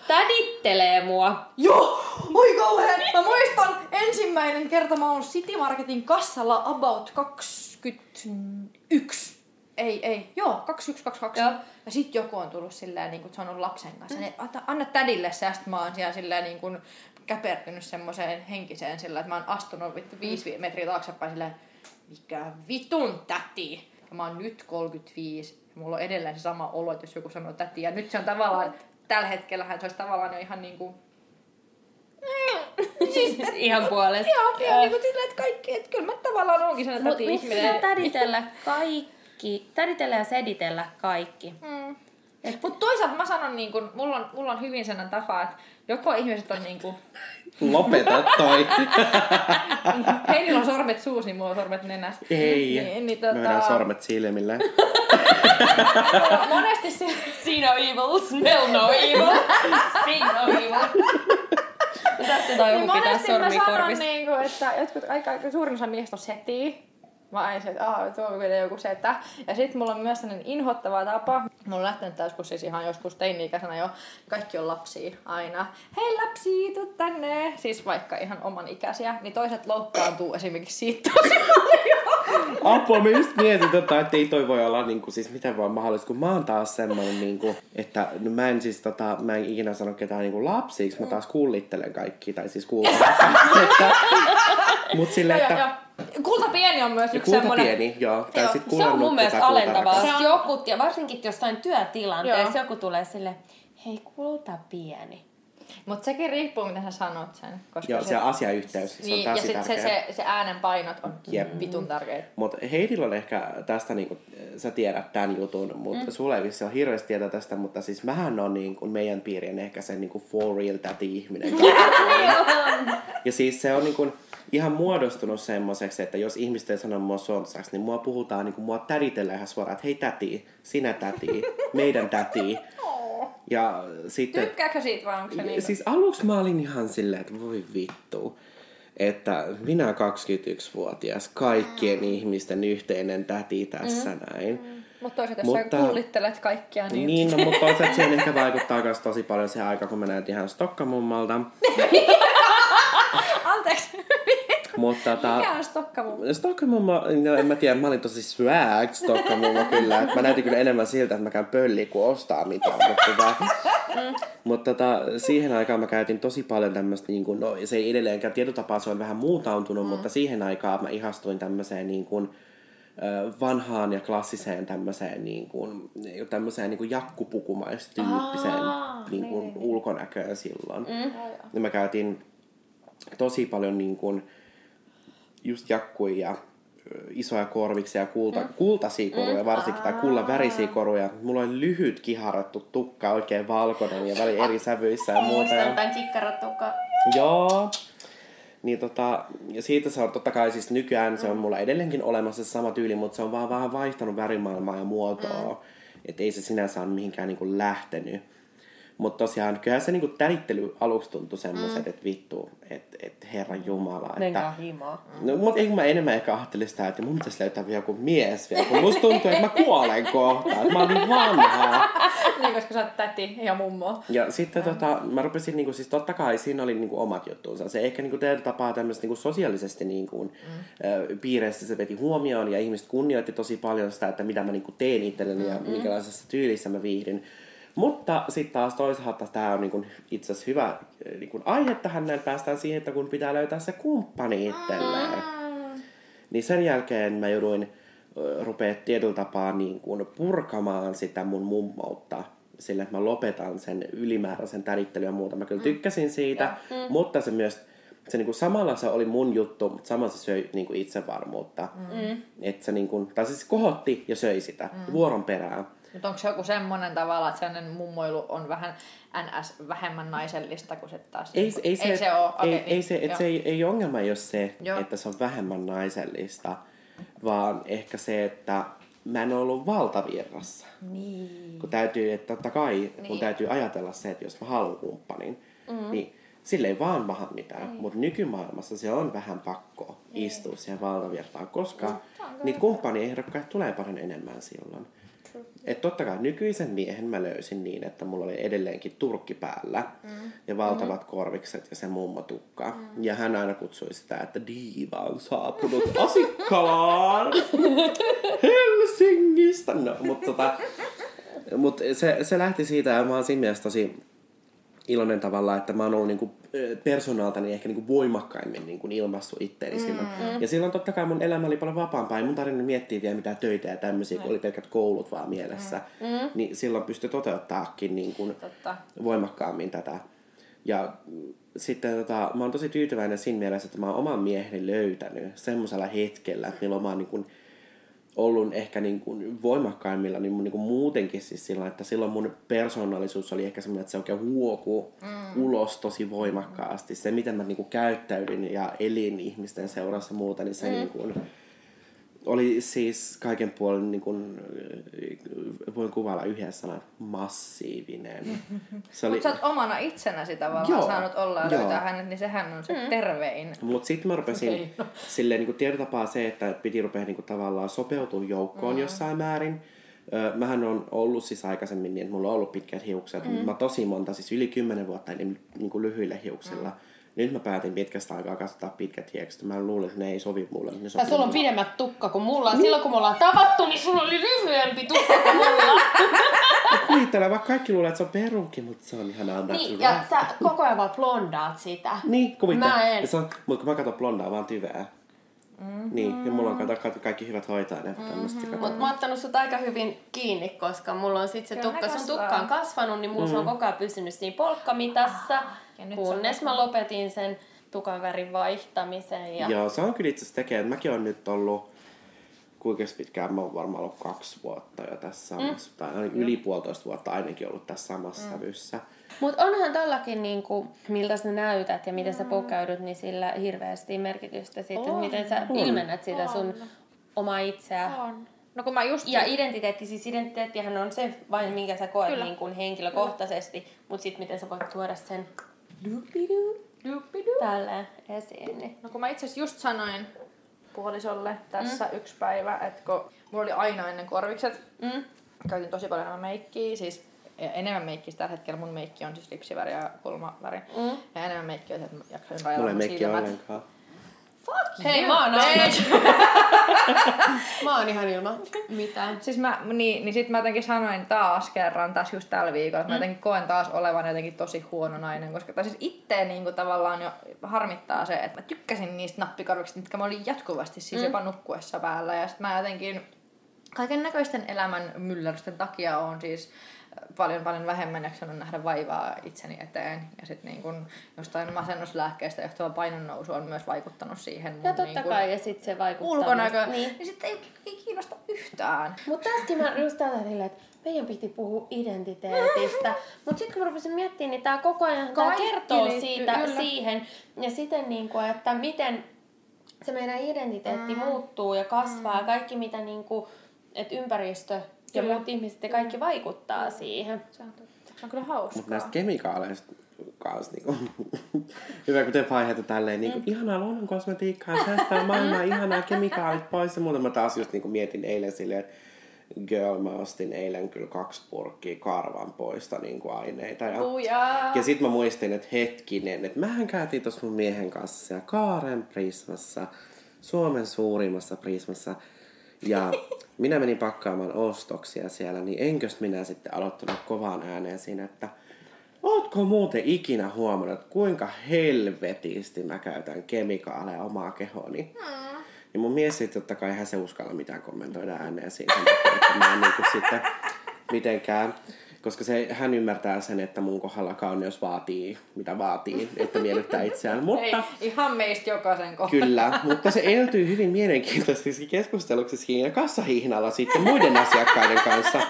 tädittelee mua. Joo, oi kauhean. Mä muistan ensimmäinen kerta mä oon City Marketin kassalla about 21. Ei, ei, joo, 2122. Joo. Ja sit joku on tullut silleen, niin kuin, että se on ollut lapsen kanssa. Mm. Niin, anna, anna tädille se, ja sit mä oon siellä silleen niin kuin, käpertynyt semmoiseen henkiseen sillä, että mä oon astunut vittu viisi metriä taaksepäin silleen, mikä vitun täti. Ja mä oon nyt 35 ja mulla on edelleen se sama olo, että jos joku sanoo täti. Ja nyt se on tavallaan, tällä hetkellähän se olisi tavallaan jo ihan niinku... siis, et, Ihan puolesta. Joo, ihan niinku silleen, että kaikki, että kyllä mä tavallaan oonkin sellainen Mutta täti pitää ihminen. täditellä kaikki, täditellä ja seditellä kaikki. Mm. Mutta toisaalta mä sanon, niin kun, mulla, on, mulla on hyvin sellainen tapa, että joko ihmiset on niin kuin, Lopeta toi. Heillä on sormet suus, niin mulla on sormet nenässä. Ei. Niin, niin, vedän tota, sormet silmille. monesti se, See no evil, smell no evil, speak no evil. Tästä tai niin joku pitää monesti mä sormi sanon, korvissa. niin kuin, että jotkut, aika, aika suurin osa miehistä on setiä. Mä aina se, että aah, tuo on joku setä. Ja sit mulla on myös sellainen inhottava tapa. Mulla on lähtenyt joskus siis ihan joskus teini-ikäisenä jo. Kaikki on lapsia aina. Hei lapsi, tuu tänne. Siis vaikka ihan oman ikäisiä. Niin toiset loukkaantuu esimerkiksi siitä tosi paljon. Apua, mä just mietin tota, että ei toi voi olla niinku, siis miten vaan mahdollista, kun mä oon taas semmonen niinku, että no mä en siis tota, mä en ikinä sano ketään niinku lapsiksi, mä taas kullittelen kaikki, tai siis että, mut joo, että Kulta pieni on myös yksi kulta semmoinen. pieni, joo, tai Joo, sit Se on mun mielestä alentavaa. Se on- Joku, ja varsinkin jossain työtilanteessa Joo. joku tulee sille, hei kulta pieni. Mutta sekin riippuu, miten sä sanot sen. Koska Joo, se asiayhteys, se niin, on ja sit se, se, se äänen painot on Jep. vitun tärkeitä. Mutta Heidillä on ehkä tästä, niinku, sä tiedät tämän jutun, mutta mm. sulla ei vissi ole hirveästi tietoa tästä, mutta siis mähän on niinku, meidän piirien ehkä se niinku for real täti ihminen. ja siis se on niinku, ihan muodostunut semmoiseksi, että jos ihmiset ei sano mua sonsaksi, niin mua puhutaan, niinku, mua täditellään ihan suoraan, että hei täti, sinä täti, meidän täti. Ja sitten... Tykkääkö siitä vai onko se niin? Siis aluksi mä olin ihan silleen, että voi vittu. Että minä 21-vuotias, kaikkien mm. ihmisten yhteinen täti tässä mm. näin. Mutta toisaalta jos sä kullittelet kaikkia, niin... Niin, no, mutta toisaalta siihen ehkä vaikuttaa myös tosi paljon se aika, kun mä näytin ihan Stokkamummalta. Anteeksi, Mutta tota, mikä on Stokkamu? Stokkamumma, no en mä tiedä, mä olin tosi swag Stokkamumma kyllä. Et mä näytin kyllä enemmän siltä, että mä käyn pölliä kuin ostaa mitään. Mutta, tota, mutta tota, siihen aikaan mä käytin tosi paljon tämmöistä, niin kuin, no se ei edelleenkään tietotapaa, se on vähän muutautunut, mm. mutta siihen aikaan mä ihastuin tämmöiseen niin kuin, vanhaan ja klassiseen tämmöiseen, niin kuin, tämmöiseen niin kuin jakkupukumaistyyppiseen Aa, niin kuin, niin, ulkonäköön silloin. Mm. Ja mä käytin tosi paljon niin kuin, just jakkuja ja isoja korviksia ja kulta, mm. kultaisia koruja varsinkin, tai kullan värisiä koruja. Mulla oli lyhyt kiharattu tukka, oikein valkoinen ja väli eri sävyissä ja muuta. Muistan Ja... tämän. Joo. Niin tota, ja siitä se on totta kai siis nykyään se on mulla edelleenkin olemassa se sama tyyli, mutta se on vaan vähän vaihtanut värimaailmaa ja muotoa. Mm. Että ei se sinänsä ole mihinkään niinku lähtenyt. Mutta tosiaan, kyllähän se niinku tärittely aluksi tuntui semmoiset, mm. että vittu, että et herran jumala. Että, himaa. No, mutta eikö mä enemmän ehkä ajattelin sitä, että mun pitäisi löytää vielä joku mies vielä, kun musta tuntuu, että mä kuolen kohta, että mä oon niin vanha. niin, koska sä oot täti ja mummo. Ja sitten tota, mä rupesin, niinku, siis totta kai siinä oli niinku omat juttuunsa. Se ehkä niinku teidän tapaa tämmöistä niinku sosiaalisesti niinku, mm. ö, piireissä se veti huomioon ja ihmiset kunnioitti tosi paljon sitä, että mitä mä niinku teen itselleni ja Mm-hmm. minkälaisessa tyylissä mä viihdyn. Mutta sitten taas toisaalta tämä on niinku itse asiassa hyvä ö, niinku aihe tähän, näin päästään siihen, että kun pitää löytää se kumppani itselleen. Mm. Niin sen jälkeen mä jouduin ö, rupea tietyllä tapaa niin kuin purkamaan sitä mun mummoutta sillä, että mä lopetan sen ylimääräisen tärittelyn ja muuta. Mä kyllä tykkäsin siitä, mm. mutta se myös, se niin kuin samalla se oli mun juttu, mutta samalla se söi niin kuin itsevarmuutta. Mm. Että se niin kuin, tai siis kohotti ja söi sitä mm. vuoron perään. Mutta onko se joku semmonen tavalla, että sellainen mummoilu on vähän ns. vähemmän naisellista kuin se taas? Ei, niinku- ei, se, ei se ole. ei, Okei, ei, niin, se, et se ei, ei ongelma ei ole se, Joo. että se on vähemmän naisellista, vaan ehkä se, että mä en ollut valtavirrassa. Niin. Kun täytyy, että totta kai niin. mun täytyy ajatella se, että jos mä haluan kumppanin, mm. niin sille ei vaan maha mitään. Mm. Mutta nykymaailmassa se on vähän pakko niin. istua siihen valtavirtaan, koska mm. niitä kumppaniehdokkaita tulee paljon enemmän silloin. Et totta kai nykyisen miehen mä löysin niin, että mulla oli edelleenkin turkki päällä mm. ja valtavat korvikset ja se mummotukka. Mm. Ja hän aina kutsui sitä, että diiva on saapunut Asikkalaan Helsingistä. No, mutta tota, mut se, se lähti siitä ja mä oon siinä mielessä tosi iloinen tavalla, että mä oon ollut niinku persoonaltani ehkä niinku voimakkaimmin niinku ilmaissut itteeni mm. silloin. Ja silloin totta kai mun elämä oli paljon vapaampaa. Ei mun tarvinnut miettiä vielä mitään töitä ja tämmöisiä, kun oli pelkät koulut vaan mielessä. Mm. Niin silloin pystyi toteuttaakin niinku Totta. voimakkaammin tätä. Ja mm, sitten tota, mä oon tosi tyytyväinen siinä mielessä, että mä oon oman mieheni löytänyt semmoisella hetkellä, milloin mä oon niin kuin ollut ehkä niin kuin voimakkaimmilla niin niin kuin muutenkin siis sillä, että silloin mun persoonallisuus oli ehkä semmoinen, että se oikein huoku mm. ulos tosi voimakkaasti. Se, miten mä niin kuin käyttäydyn ja elin ihmisten seurassa muuta, niin se mm. niin kuin, oli siis kaiken puolen, niin kuin, voin kuvailla yhden sanan, massiivinen. Se oli, Mutta sä oot omana itsenäsi tavallaan Joo, saanut olla ja löytää hänet, niin sehän on se mm. tervein. Mutta sitten mä rupesin Okei, no. silleen niin tietotapaa se, että piti rupea niin tavallaan sopeutua joukkoon mm. jossain määrin. Mähän on ollut siis aikaisemmin niin, että mulla on ollut pitkät hiukset. Mm. Mä tosi monta, siis yli kymmenen vuotta eli niin kuin lyhyillä hiuksilla. Mm. Nyt mä päätin pitkästä aikaa kasvattaa pitkät hiukset. Mä luulen, että ne ei sovi mulle. Ne sopii sulla on mulle. pidemmät tukka kuin mulla. Silloin kun me ollaan tavattu, niin sulla oli lyhyempi tukka kuin mulla. Kuvittele, vaikka kaikki luulee, että se on peruki, mutta se on ihan niin, ja sä koko ajan vaan blondaat sitä. Niin, kuvittele. Mä en. Ja Se on, mutta kun mä katson blondaa, vaan tyveä. Mm-hmm. Niin, ja mulla on kato, kato, kaikki hyvät hoitajat. Mm-hmm. Mutta mä oon ottanut sut aika hyvin kiinni, koska mulla on sit se Kyllä tukka, sun tukka on kasvanut, niin mulla mm. se on koko ajan pysynyt siinä polkkamitassa, ja nyt se on kunnes mä lopetin sen tukan värin vaihtamisen. Ja... Joo, se on kyllä itse asiassa tekee. että Mäkin on nyt ollut, kuinka pitkään, mä oon varmaan ollut kaksi vuotta jo tässä samassa, mm. tai ainakin yli puolitoista vuotta ainakin ollut tässä samassa mm. sävyssä. Mutta onhan tollakin, niinku, miltä sä näytät ja miten sä pukeudut, niin sillä hirveästi merkitystä siitä, että On. miten sä ilmennät sitä sun omaa itseä. On. No kun mä just... Ja identiteetti, siis identiteettihän on se vain, minkä sä koet Kyllä. niin kuin henkilökohtaisesti, mutta sitten miten sä voit tuoda sen Dupidu. tälle esiin. Niin. No kun mä itse asiassa just sanoin puolisolle tässä mm. yksi päivä, että kun mulla oli aina ennen korvikset, Mm. käytin tosi paljon enemmän meikkiä, siis ja enemmän meikkiä tällä hetkellä. Mun meikki on siis lipsiväri ja kulmaväri. Mm. Ja enemmän meikkiä, että mä jaksoin Mulla ei mun meikkiä silmät. ollenkaan. Fuck Hei, you, mä oon. Mä oon ihan ilman mitään. Siis mä, niin, niin sit mä jotenkin sanoin taas kerran tässä just tällä viikolla, että mä jotenkin koen taas olevan jotenkin tosi huono nainen, koska tai siis itteen niin kuin tavallaan jo harmittaa se, että mä tykkäsin niistä nappikorvista, mitkä mä olin jatkuvasti siis mm. jopa nukkuessa päällä ja sit mä jotenkin kaiken näköisten elämän myllerrysten takia on siis paljon paljon vähemmän jaksanut nähdä vaivaa itseni eteen. Ja sitten niin kun jostain masennuslääkkeestä johtuva painonnousu on myös vaikuttanut siihen. Ja totta niin kun kai, ja sitten se vaikuttaa. ulkonäkö. Niin. Niin. sitten ei, ei kiinnosta yhtään. Mutta tässäkin mä just ajattelin, että meidän piti puhua identiteetistä. Mutta sitten kun mä rupesin miettimään, niin tämä koko ajan tää kertoo liittyy, siitä, kyllä. siihen. Ja siten, niin kuin, että miten se meidän identiteetti mm. muuttuu ja kasvaa. Ja kaikki mitä niin kuin, että ympäristö ja Kyllä. muut ihmiset ja kaikki vaikuttaa siihen. Se on, totta. se on kyllä hauskaa. Mutta näistä kemikaaleista kans niinku, hyvä kuten vaiheita tälleen, niinku, ihanaa luonnon kosmetiikkaa, säästää maailmaa, ihanaa kemikaalit pois ja muuta. Mä taas just niinku mietin eilen silleen, girl, mä ostin eilen kyllä kaksi purkkia karvan poista niinku aineita. Ja, Lujaa. ja sit mä muistin, että hetkinen, että mähän käytiin tuossa mun miehen kanssa siellä Kaaren Prismassa, Suomen suurimmassa Prismassa. Ja minä menin pakkaamaan ostoksia siellä, niin enkös minä sitten aloittanut kovaan ääneen siinä, että Ootko muuten ikinä huomannut, kuinka helvetisti mä käytän kemikaaleja omaa kehooni? Mm. Ja mun mies sitten totta kai eihän se uskalla mitään kommentoida ääneen takia, että mä en niinku sitten mitenkään, koska se, hän ymmärtää sen, että mun kohdalla kauneus vaatii, mitä vaatii, että miellyttää itseään. Mutta Ei, ihan meistä jokaisen kohdalla. Kyllä, mutta se eltyy hyvin mielenkiintoiseksi keskusteluksi siinä kassahihnalla sitten muiden asiakkaiden kanssa.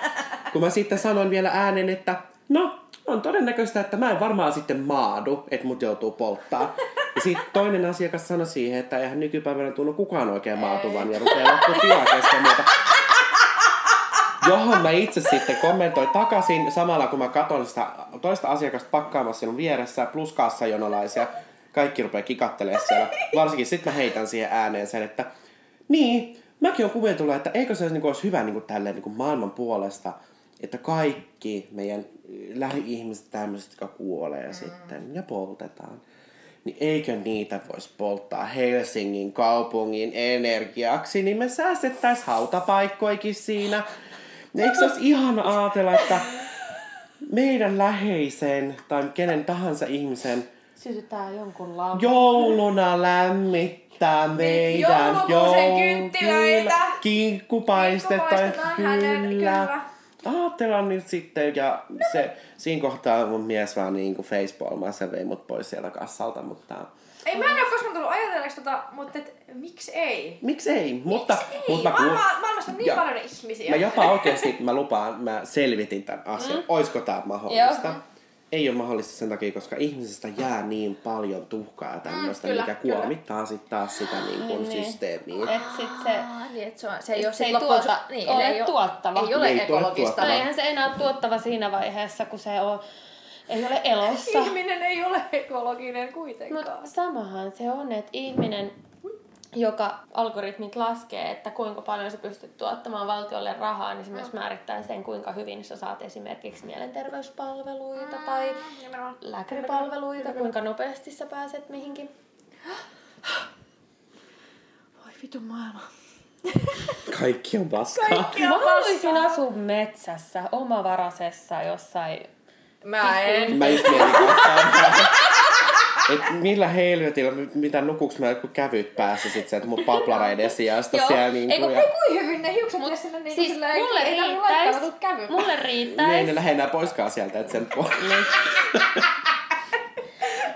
Kun mä sitten sanoin vielä äänen, että no, on todennäköistä, että mä en varmaan sitten maadu, että mut joutuu polttaa. Ja sitten toinen asiakas sanoi siihen, että eihän nykypäivänä tunnu kukaan oikein maatuvan ja rupeaa loppu tilaa kesken muuta. Johon mä itse sitten kommentoin takaisin samalla kun mä katson sitä toista asiakasta pakkaamassa sinun vieressä plus kassajonolaisia. Kaikki rupeaa kikattelemaan siellä. Varsinkin sitten mä heitän siihen ääneen sen, että niin, mäkin on kuvitellut, että eikö se niin olisi hyvä niin kuin tälleen niin kuin maailman puolesta, että kaikki meidän lähi-ihmiset tämmöiset, jotka kuolee mm. sitten ja poltetaan, niin eikö niitä voisi polttaa Helsingin kaupungin energiaksi, niin me säästettäisiin hautapaikkoikin siinä. Ja eikö se olisi ihana ajatella, että meidän läheisen tai kenen tahansa ihmisen Sytytään jonkun laulun. jouluna lämmittää meidän joulukuusen kynttilöitä. kyllä. Ajatellaan nyt sitten, ja se, siinä kohtaa mun mies vaan niin kuin facepalmaa, se vei mut pois siellä kassalta, mutta Ei, mä en ole koskaan tullut ajatelleeksi tota, mutta et, miksi ei? miksi ei? Mutta, ei? mutta mä, Maailma, kuul- maailmassa on niin Ja- paljon ihmisiä. mä jopa oikeasti, mä lupaan, mä selvitin tämän asian. Mm. Oisko tää mahdollista? Joo. Ei ole mahdollista sen takia, koska ihmisestä jää niin paljon tuhkaa tämmöistä, Mm, kyllä, mikä kyllä. kuormittaa sitten taas sitä niin kuin Niin. systeemiä. Et sit se, niin, et se, on, se ei Et ole se sit ei tuota- niin, ole ei tuottava. Ei ole Ei ole ekologista. tuottava. no eihän se enää tuottava siinä vaiheessa, kun se on, ei ole elossa. Ihminen ei ole ekologinen kuitenkaan. Mutta samahan se on, että ihminen, joka algoritmit laskee, että kuinka paljon sä pystyt tuottamaan valtiolle rahaa, niin se myös määrittää sen, kuinka hyvin sä saat esimerkiksi mielenterveyspalveluita tai Nimenomaan. lääkäripalveluita, kuinka nopeasti sä pääset mihinkin. Voi vitun maailma. Kaikki on paskaa. Kaikki Mä on haluaisin asua metsässä, omavaraisessa jossain. Mä en. Mä just mietin että millä helvetillä, mitä nukuks mä joku kävyt päässä sit sieltä mun paplareiden sijasta Joo. siellä niinku. Ei, kun- ja... Ei kui hyvin ne hiukset Mut, sinne niin Siis silleen, mulle ei riittäis, kävyt. mulle Ne ei riittäis, ne lähde enää poiskaan sieltä, että sen po- Niin.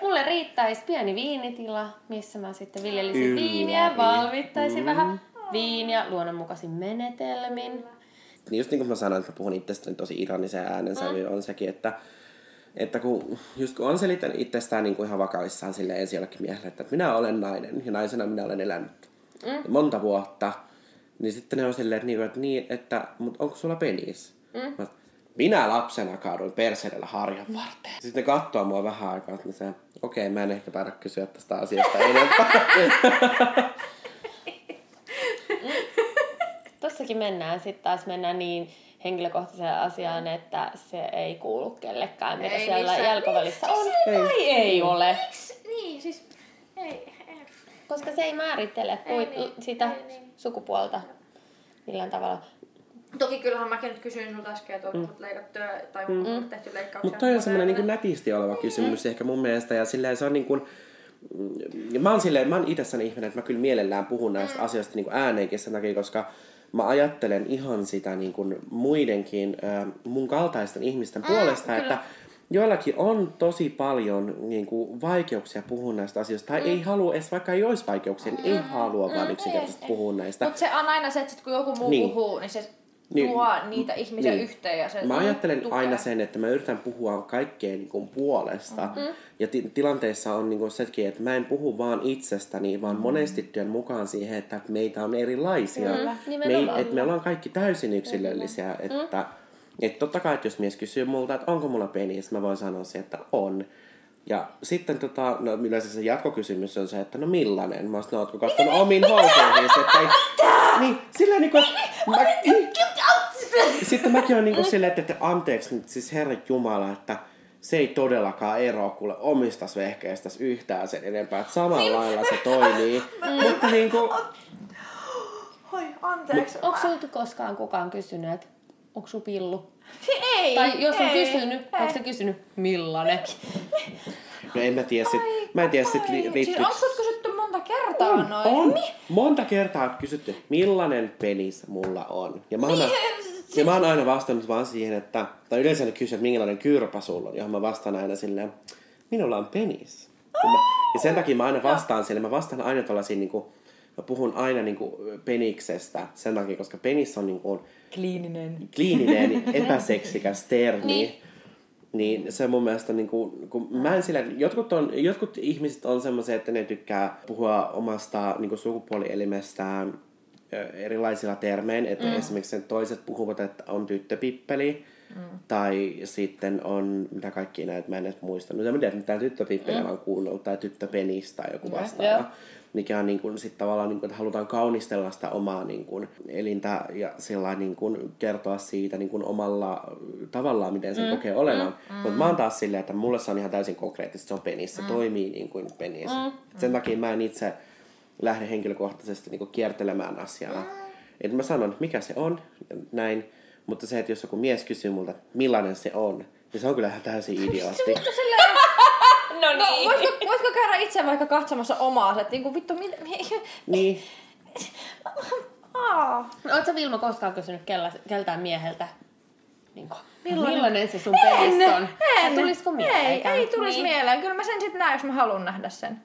Mulle riittäisi pieni viinitila, missä mä sitten viljelisin Ylläri. viiniä, valmittaisin Mm. vähän viiniä luonnonmukaisin menetelmin. Niin just niin kuin mä sanoin, että mä puhun itsestäni tosi ironisen äänensävy mm. on sekin, että, että kun, just kun on selittänyt itsestään niin kuin ihan vakavissaan sille ensi jollekin miehelle, että minä olen nainen ja naisena minä olen elänyt mm. monta vuotta, niin sitten ne on silleen, että, niin, että, niin, että mutta onko sulla penis? Mm. Mä, minä lapsena kaaduin perseidellä harjan varteen. Sitten ne katsoo mua vähän aikaa, että se, okei, mä en ehkä taida kysyä tästä asiasta enempää. Tossakin mennään sitten taas mennään niin henkilökohtaiseen asiaan, että se ei kuulu kellekään, mitä Ei siellä missään. jalkavälissä on. Ei. Tai ei ole. Miksi? Niin, siis... Ei, ei. Koska se ei määrittele kui, niin, sitä ei niin. sukupuolta millään tavalla. Toki kyllähän mäkin nyt kysyin sulta äsken, että onko mm. leikattuja tai onko mm. tehty leikkauksia. Mutta toi on semmoinen niin nätisti oleva kysymys ehkä mun mielestä. Ja silleen se on niin kuin, ja mä oon silleen, mä oon itsessäni ihminen, että mä kyllä mielellään puhun näistä asioista niin kuin ääneenkin sen takia, koska mä ajattelen ihan sitä niin kuin muidenkin äh, mun kaltaisten ihmisten puolesta, että joillakin on tosi paljon niin kuin, vaikeuksia puhua näistä asioista. Tai ei halua, edes vaikka ei olisi vaikeuksia, niin ei halua vaan yksinkertaisesti puhua näistä. Mutta se on aina se, että kun joku muu niin. puhuu, niin se Niin. tuo niitä ihmisiä Niin. yhteen. Ja se Mä ajattelen tukee. aina sen, että mä yritän puhua kaikkeen niin kuin puolesta. Mm-hmm. Ja ti- tilanteessa on niin kuin sekin, että mä en puhu vaan itsestäni, vaan mm-hmm. monesti työn mukaan siihen, että meitä on erilaisia. Kyllä, me, ei, että me ollaan kaikki täysin yksilöllisiä. Että, että totta kai, että jos mies kysyy multa, että onko mulla penis, mä voin sanoa siihen, että on. Ja sitten tota, no, yleensä se jatkokysymys on se, että no millainen? Mä sanoin, ootko kattonut omiin housuihin? Että ei, niin, silleen niinku, että mä, niin, sitten mäkin olen niinku silleen, että, että anteeksi nyt siis Herra Jumala, että se ei todellakaan eroa kuule omista vehkeistä yhtään sen enempää. Että samalla lailla se toimii. Mutta niinku, Oi, anteeksi. Onko sulta koskaan kukaan kysynyt, että onko sun pillu? Ei, Tai jos on ei, kysynyt, ei. onko se kysynyt millainen? no en mä tiedä sit, mä en tiedä sit li, Ai, Siis onko sut kysytty monta kertaa On, noin? on. Mi- Monta kertaa on kysytty, millainen penis mulla on. Ja mä oon, ja mä oon aina vastannut vaan siihen, että, tai yleensä ne kysyy, että minkälainen kyrpä sulla on, johon mä vastaan aina silleen, minulla on penis. Ja, mä, ja sen takia mä aina vastaan sille, mä vastaan aina tällaisiin niinku, mä puhun aina niinku peniksestä sen takia, koska penis on niinku Kliininen. kliininen, epäseksikäs termi. Niin. Niin. Niin se mun mielestä, niin kuin, kun mä en sillä, jotkut, on, jotkut ihmiset on semmoisia, että ne tykkää puhua omasta niin kuin sukupuolielimestään erilaisilla termein. Että mm. esimerkiksi sen toiset puhuvat, että on tyttöpippeli. Mm. Tai sitten on, mitä kaikki näitä, mä en edes muista. No en tiedä, mitä tyttöpippeliä mm. mä oon kuunnellut, tai tyttöpenis tai joku vastaava. Joo. Mikä on niin kuin, sit tavallaan, niin kuin, että halutaan kaunistella sitä omaa niin kuin, elintä ja sillä niin kuin, kertoa siitä niin kuin, omalla tavallaan, miten se mm. kokee olevan. Mm. Mutta mä oon taas silleen, että mulle se on ihan täysin konkreettista, se on penis, se mm. toimii niin kuin penis. Mm. Sen takia mä en itse lähde henkilökohtaisesti niin kuin, kiertelemään asiaa. Mm. Että mä sanon, että mikä se on, näin. Mutta se, että jos joku mies kysyy multa, että millainen se on, niin se on kyllä ihan täysin idiootti. No No, voisiko, voisiko käydä itse vaikka katsomassa omaa, että niinku vittu, mit, mi, niin, aa. Oletko Vilma koskaan kysynyt kellä, keltään mieheltä, niin kuin, Millainen? millainen se sun penis on? Tai tulisiko mieleen? Ei, ei tulisi niin. mieleen. Kyllä mä sen sitten näen, jos mä haluan nähdä sen.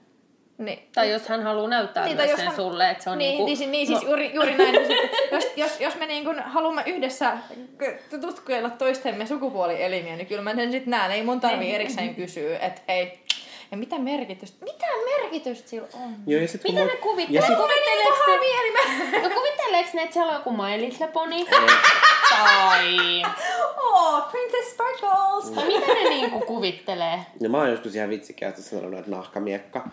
Niin. Tai jos hän haluaa näyttää Niin, niin, tai sen jos hän- sulle, että se on niin, niinku... niin, niin siis juuri, juuri näin. Niin sitten, jos, jos, jos me niin kuin haluamme yhdessä tutkuilla toistemme sukupuolielimiä, niin kyllä mä sen sitten näen. Ei mun tarvii erikseen kysyä, että hei, ja mitä merkitystä, mitä merkitystä sillä on? Joo, ja sit, Mitä ne kuvittelee? Ja sit, Kuvitteleeko Paha ne, no kuvitteleeko ne, että siellä on joku My Little Pony? tai... Oh, Princess Sparkles! Tai mitä ne niinku kuvittelee? ja mä oon joskus ihan vitsikäästi sanonut, että nahkamiekka.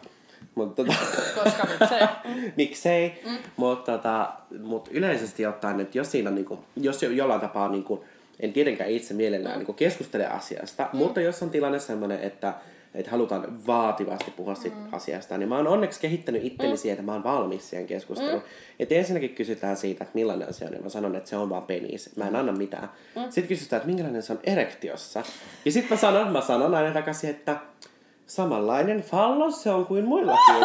Mutta tota, Koska miksei. miksei. Mm. Mutta tota, mut yleisesti ottaen, että jos siinä niinku, jos jo, jollain tapaa niinku, en tietenkään itse mielellään mm. niinku keskustele asiasta, mm. mutta jos on tilanne sellainen, että että halutaan vaativasti puhua mm. asiasta, niin mä oon onneksi kehittänyt itteni mm. siihen, että mä oon valmis siihen keskusteluun. Mm. Että ensinnäkin kysytään siitä, että millainen se on, ja mä sanon, että se on vaan penis. Mä en anna mitään. Mm. Sitten kysytään, että minkälainen se on erektiossa. Ja sitten mä sanon, mä sanon aina takaisin, että samanlainen fallos se on kuin muillakin.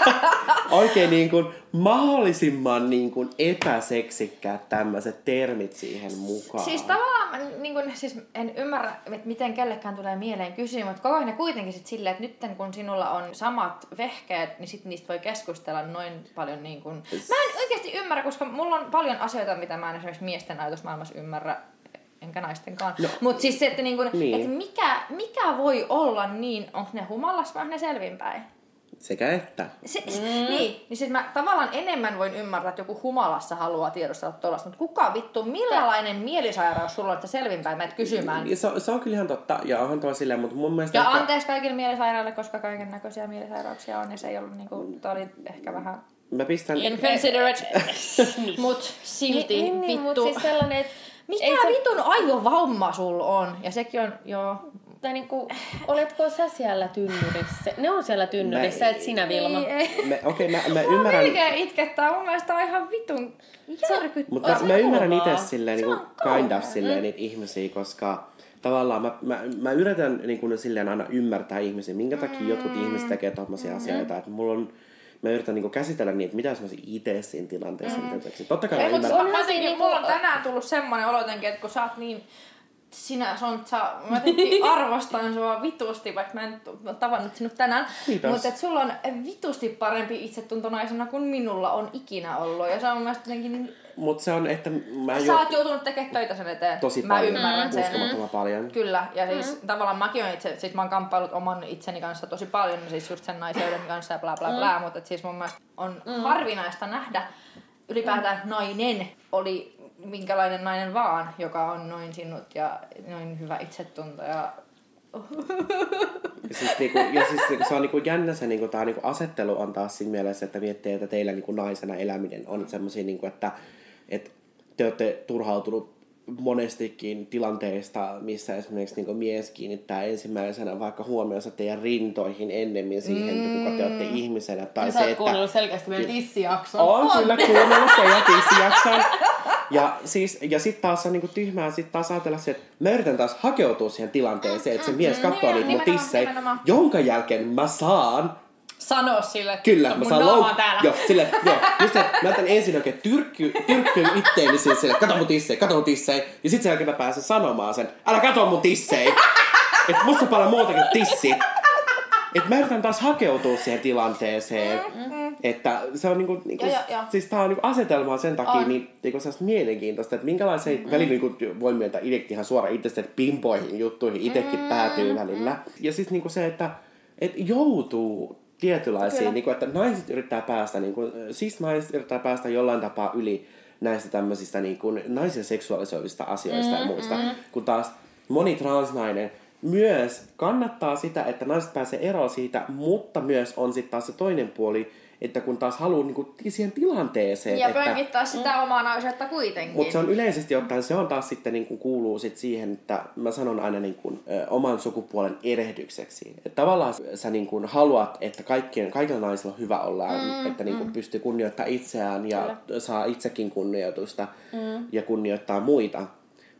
Oikein niin kuin mahdollisimman niin kuin epäseksikkäät tämmöiset termit siihen mukaan. Siis tavallaan, niin kun, siis en ymmärrä, että miten kellekään tulee mieleen kysyä, mutta koko ajan kuitenkin sit silleen, että nyt kun sinulla on samat vehkeet, niin sit niistä voi keskustella noin paljon niin kun... Mä en oikeasti ymmärrä, koska mulla on paljon asioita, mitä mä en esimerkiksi miesten ajatusmaailmassa ymmärrä, enkä naistenkaan. No, mutta siis se, että, niin kun, niin. että mikä, mikä voi olla niin, onko ne humalassa vai ne selvinpäin? Sekä että. Se, mm. Niin, niin sit mä tavallaan enemmän voin ymmärtää, että joku humalassa haluaa tiedostella tuollaista, mutta kuka vittu, millainen mielisairaus sulla on, että selvinpäin menet kysymään? Se, on- se on kyllä ihan totta, ja onhan toi silleen, mutta mun mielestä... Ja ehkä- anteeksi kaikille mielisairaille, koska kaiken näköisiä mielisairauksia on, ja se ei ollut niinku, toi oli ehkä vähän Mä pistän... inconsiderate, mut silti Niin, niin, vittu. mutta siis sellainen, että Mikä ei se- vitun aivovamma sulla on? Ja sekin on, joo. tai niinku, oletko sä siellä tynnyrissä? Ne on siellä tynnyrissä, Mä- et sinä Vilma. Ei, ei. Mä, okei, mä, mä Mä ymmärrän... melkein itkettää, mun mielestä on ihan vitun järkyttävää. Mutta mä, mä ymmärrän itse silleen Se niin on kind of silleen niitä ihmisiä, koska tavallaan mä, mä, mä yritän niin kuin silleen aina ymmärtää ihmisiä, minkä takia jotkut ihmiset tekee tommosia asioita. Että mulla on mä yritän niinku käsitellä niitä, mitä mä olisin itse siinä tilanteessa. Mm. Totta kai Ei, mä mutta ymmärrän. mä Onhan se niinku- mulla on tänään tullut semmonen olo jotenkin, että kun sä oot niin sinä Sontsa, mä jotenkin arvostan sua vitusti, vaikka mä en ole tavannut sinut tänään. Kiitos. Mutta että sulla on vitusti parempi itsetunto naisena kuin minulla on ikinä ollut. Ja se on mun mielestä jotenkin niin... Mutta se on, että mä Sä jo oot joutunut tekemään töitä sen eteen. tosi mä paljon, ymmärrän sen. uskomattoman paljon. Kyllä, ja siis mm. tavallaan mäkin olen itse, siis mä oon kamppailut oman itseni kanssa tosi paljon, siis just sen naiseyden kanssa ja bla bla bla, mm. mutta siis mun mielestä on mm. harvinaista nähdä ylipäätään mm. nainen oli minkälainen nainen vaan, joka on noin sinut ja noin hyvä itsetunto ja Ja siis, niinku, ja siis niinku, se on niinku jännä se niinku, tää niinku asettelu on taas siinä mielessä, että miettii, että teillä niinku naisena eläminen on semmoisia, niinku, että, että te olette turhautunut monestikin tilanteista, missä esimerkiksi niinku mies kiinnittää ensimmäisenä vaikka huomionsa teidän rintoihin ennemmin siihen, mm. että kuka te olette ihmisenä. Tai Ja se, sä oot että, kuunnellut selkeästi meidän tissijaksoa. on, kyllä kuunnellut teidän tissijakson. Ja, siis, ja sitten taas on niinku tyhmää sit taas ajatella se, että mä yritän taas hakeutua siihen tilanteeseen, että se mies katsoo Niin, niitä mun tissejä, jonka jälkeen mä saan Sano sille, että Kyllä, mä saan louk- täällä. Joo, sille, joo. Just se, mä otan ensin oikein tyrkky, tyrkkyyn itteeni siis sille, kato mun tissejä, kato mun tissejä. Ja sit sen jälkeen mä pääsen sanomaan sen, älä kato mun tissejä. Et musta on paljon muutakin tissi. Et mä yritän taas hakeutua siihen tilanteeseen. Että se on niinku, niinku Joo, joo, joo. siis tää on niinku asetelmaa sen takia On. niin, niinku sellaista mielenkiintoista, että minkälaisia, mm. välillä niinku voi myöntää itsekin ihan suoraan itsestä, että pimpoihin juttuihin itsekin mm. päätyy välillä. Ja siis niinku se, että et joutuu tietynlaisiin, niin kuin, että naiset yrittää päästä, niin kuin, siis naiset yrittää päästä jollain tapaa yli näistä tämmöisistä niin kuin, naisen seksuaalisoivista asioista mm, ja muista, mm. kun taas moni transnainen myös kannattaa sitä, että naiset pääsee eroon siitä, mutta myös on sitten taas se toinen puoli, että kun taas haluaa niin kuin, siihen tilanteeseen, Ja että, pönkittää sitä omaa naisetta kuitenkin. mutta se on yleisesti ottaen, se on taas sitten niin kuin kuuluu sit siihen, että mä sanon aina niin kuin, ö, oman sukupuolen erehdykseksi. Että tavallaan sä niin kuin haluat, että kaikkien, kaikilla naisilla on hyvä olla, mm, että niin kuin mm. pystyy kunnioittamaan itseään ja Kyllä. saa itsekin kunnioitusta mm. ja kunnioittaa muita.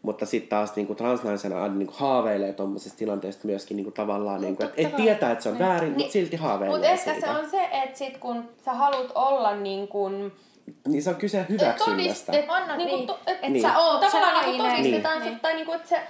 Mutta sitten taas niinku transnaisena aina niinku haaveilee tuommoisesta tilanteesta myöskin niinku tavallaan, niinku, että et tietää, että se on väärin, mutta silti haaveilee Mutta ehkä siitä. se on se, että sit kun sä haluat olla niin kuin Niin se on kyse hyväksynnästä. todiste, On, on, niinku, niin. to, et, Et Niin. sä oot se tavallaan niinku nainen. todistetaan Niin. niin. tai niinku, että se,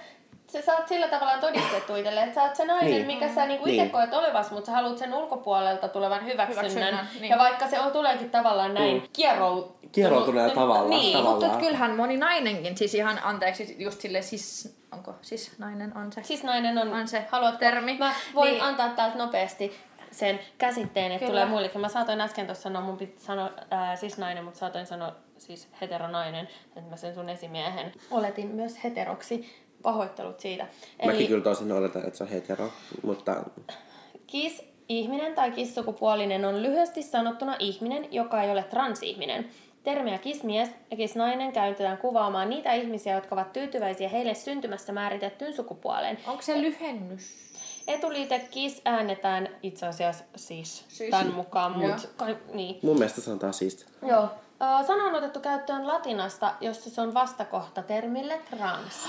se saat sillä tavalla todistettu itselle, että sä oot se nainen, Niin. mikä sä niinku Niin. itse koet olevas, mutta sä haluat sen ulkopuolelta tulevan hyväksynnän. Hyväksynnän, niin. Ja vaikka se on, tuleekin tavallaan näin Mm. kierrou... Kieroutuneella tavalla. Niin, tavallaan. Mutta kyllähän moni nainenkin, siis ihan anteeksi, just sille siis, onko siis nainen on se? Siis nainen on, On se haluatko, termi. Mä voin Niin. antaa täältä nopeasti sen käsitteen, että Kyllä. tulee muillekin. Mä saatoin äsken tuossa sanoa, mun piti sanoa ää, siis nainen, mutta saatoin sanoa siis heteronainen, että mä sen sun esimiehen oletin myös heteroksi. Pahoittelut siitä. Mäkin kyllä tosin oletan, että se on hetero, mutta Kis ihminen tai kissukupuolinen on lyhyesti sanottuna ihminen, joka ei ole transihminen. Termiä kismies ja kisnainen käytetään kuvaamaan niitä ihmisiä, jotka ovat tyytyväisiä heille syntymässä määritettyyn sukupuoleen. Onko se lyhennys? Etuliite kis äännetään itse asiassa siis, Siis. tämän mukaan, mutta niin. mun mielestä sanotaan siisti. Joo. Sana on otettu käyttöön latinasta, jossa se on vastakohta termille trans.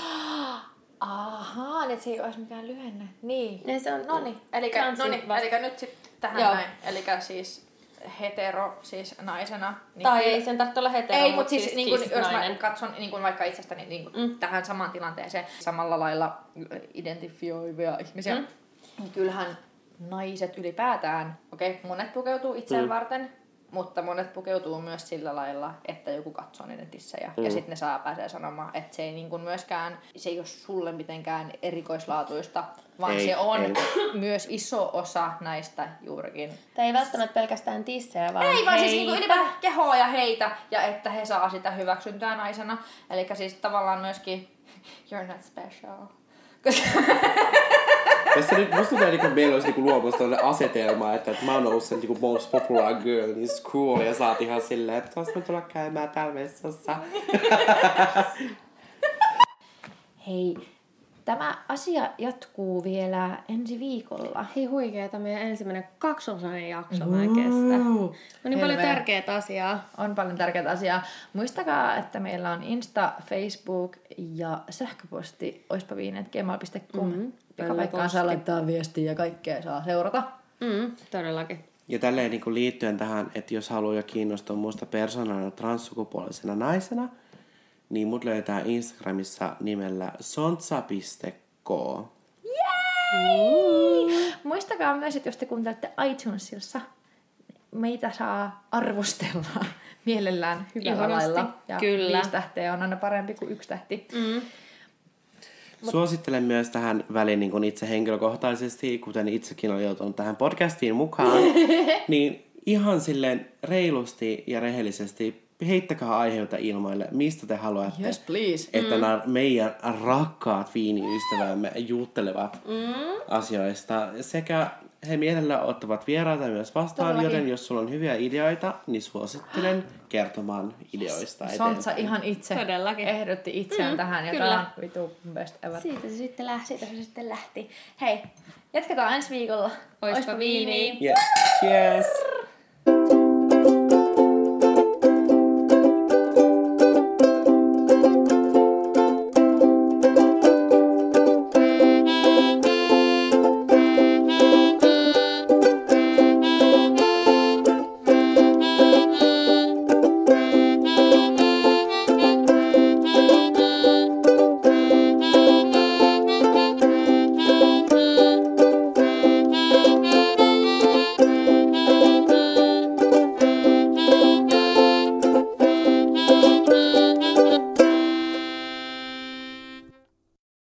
Ahaa, niin se ei olisi mikään lyhenne. Niin. Niin se on No niin, eli, no niin, eli nyt sitten tähän Joo. näin. Eli siis hetero, siis naisena. Niin Tai kyllä- ei sen tarvitse olla hetero, Ei, mut mutta siis, niin kuin, kis jos mä nainen. katson niin kuin vaikka itsestäni niin kuin mm. tähän samaan tilanteeseen samalla lailla identifioivia ihmisiä, mm. niin kyllähän naiset ylipäätään, okei, okay, monet pukeutuu itseään mm. varten, mutta monet pukeutuu myös sillä lailla, että joku katsoo niiden tissejä. Mm. Ja sitten ne saa pääsee sanomaan, että se ei niin kuin myöskään, se ei ole sulle mitenkään erikoislaatuista, vaan Ei, se on ei. myös iso osa näistä juurikin Tai ei välttämättä pelkästään tissejä, vaan ei vaan siis niinku heitä. ylipäätään kehoa ja heitä, ja että he saa sitä hyväksyntää naisena. Eli siis tavallaan myöskin, you're not special. Koska- Tässä nyt musta tuntuu, että meillä olisi niinku luomassa tällainen asetelma, että, että mä oon ollut sen niinku most popular girl in school ja sä oot ihan silleen, että tuossa mä tulla käymään täällä vessassa. Hei, tämä asia jatkuu vielä ensi viikolla. Hei huikeeta, meidän ensimmäinen kaksosainen jakso mä kestä. On niin paljon tärkeää asiaa. on paljon tärkeää asiaa. Muistakaa, että meillä on Insta, Facebook ja sähköposti oispaviinet.gmail.com. Mm-hmm. Joka paikkaan saa laittaa viestiä ja kaikkea saa seurata. Mm, todellakin. Ja tälleen niin kuin liittyen tähän, että jos haluaa jo kiinnostua muusta persoonana transsukupuolisena naisena, niin mut löytää Instagramissa nimellä sontsa.ko. Muistakaa myös, että jos te kuuntelette iTunesissa, meitä saa arvostella mielellään hyvällä Ihanasti, lailla. Ja kyllä. viisi tähteä on aina parempi kuin yksi tähti. Mm. Suosittelen myös tähän väliin niin kuin itse henkilökohtaisesti, kuten itsekin olen joutunut tähän podcastiin mukaan, niin ihan silleen reilusti ja rehellisesti heittäkää aiheita ilmoille, mistä te haluatte, Yes, please. että mm. nämä meidän rakkaat viiniystävämme juttelevat mm. asioista. Sekä he mielellä ottavat vieraita myös vastaan, Todellakin. joten jos sulla on hyviä ideoita, niin suosittelen kertomaan ideoista Sontsa eteenpäin. ihan itse Todellakin. ehdotti itseään mm, tähän ja kyllä. tämä on vitu best ever. Siitä se sitten lähti. Siitä se sitten lähti. Hei, jatketaan ensi viikolla. Oispa viiniä. Yeah. Cheers!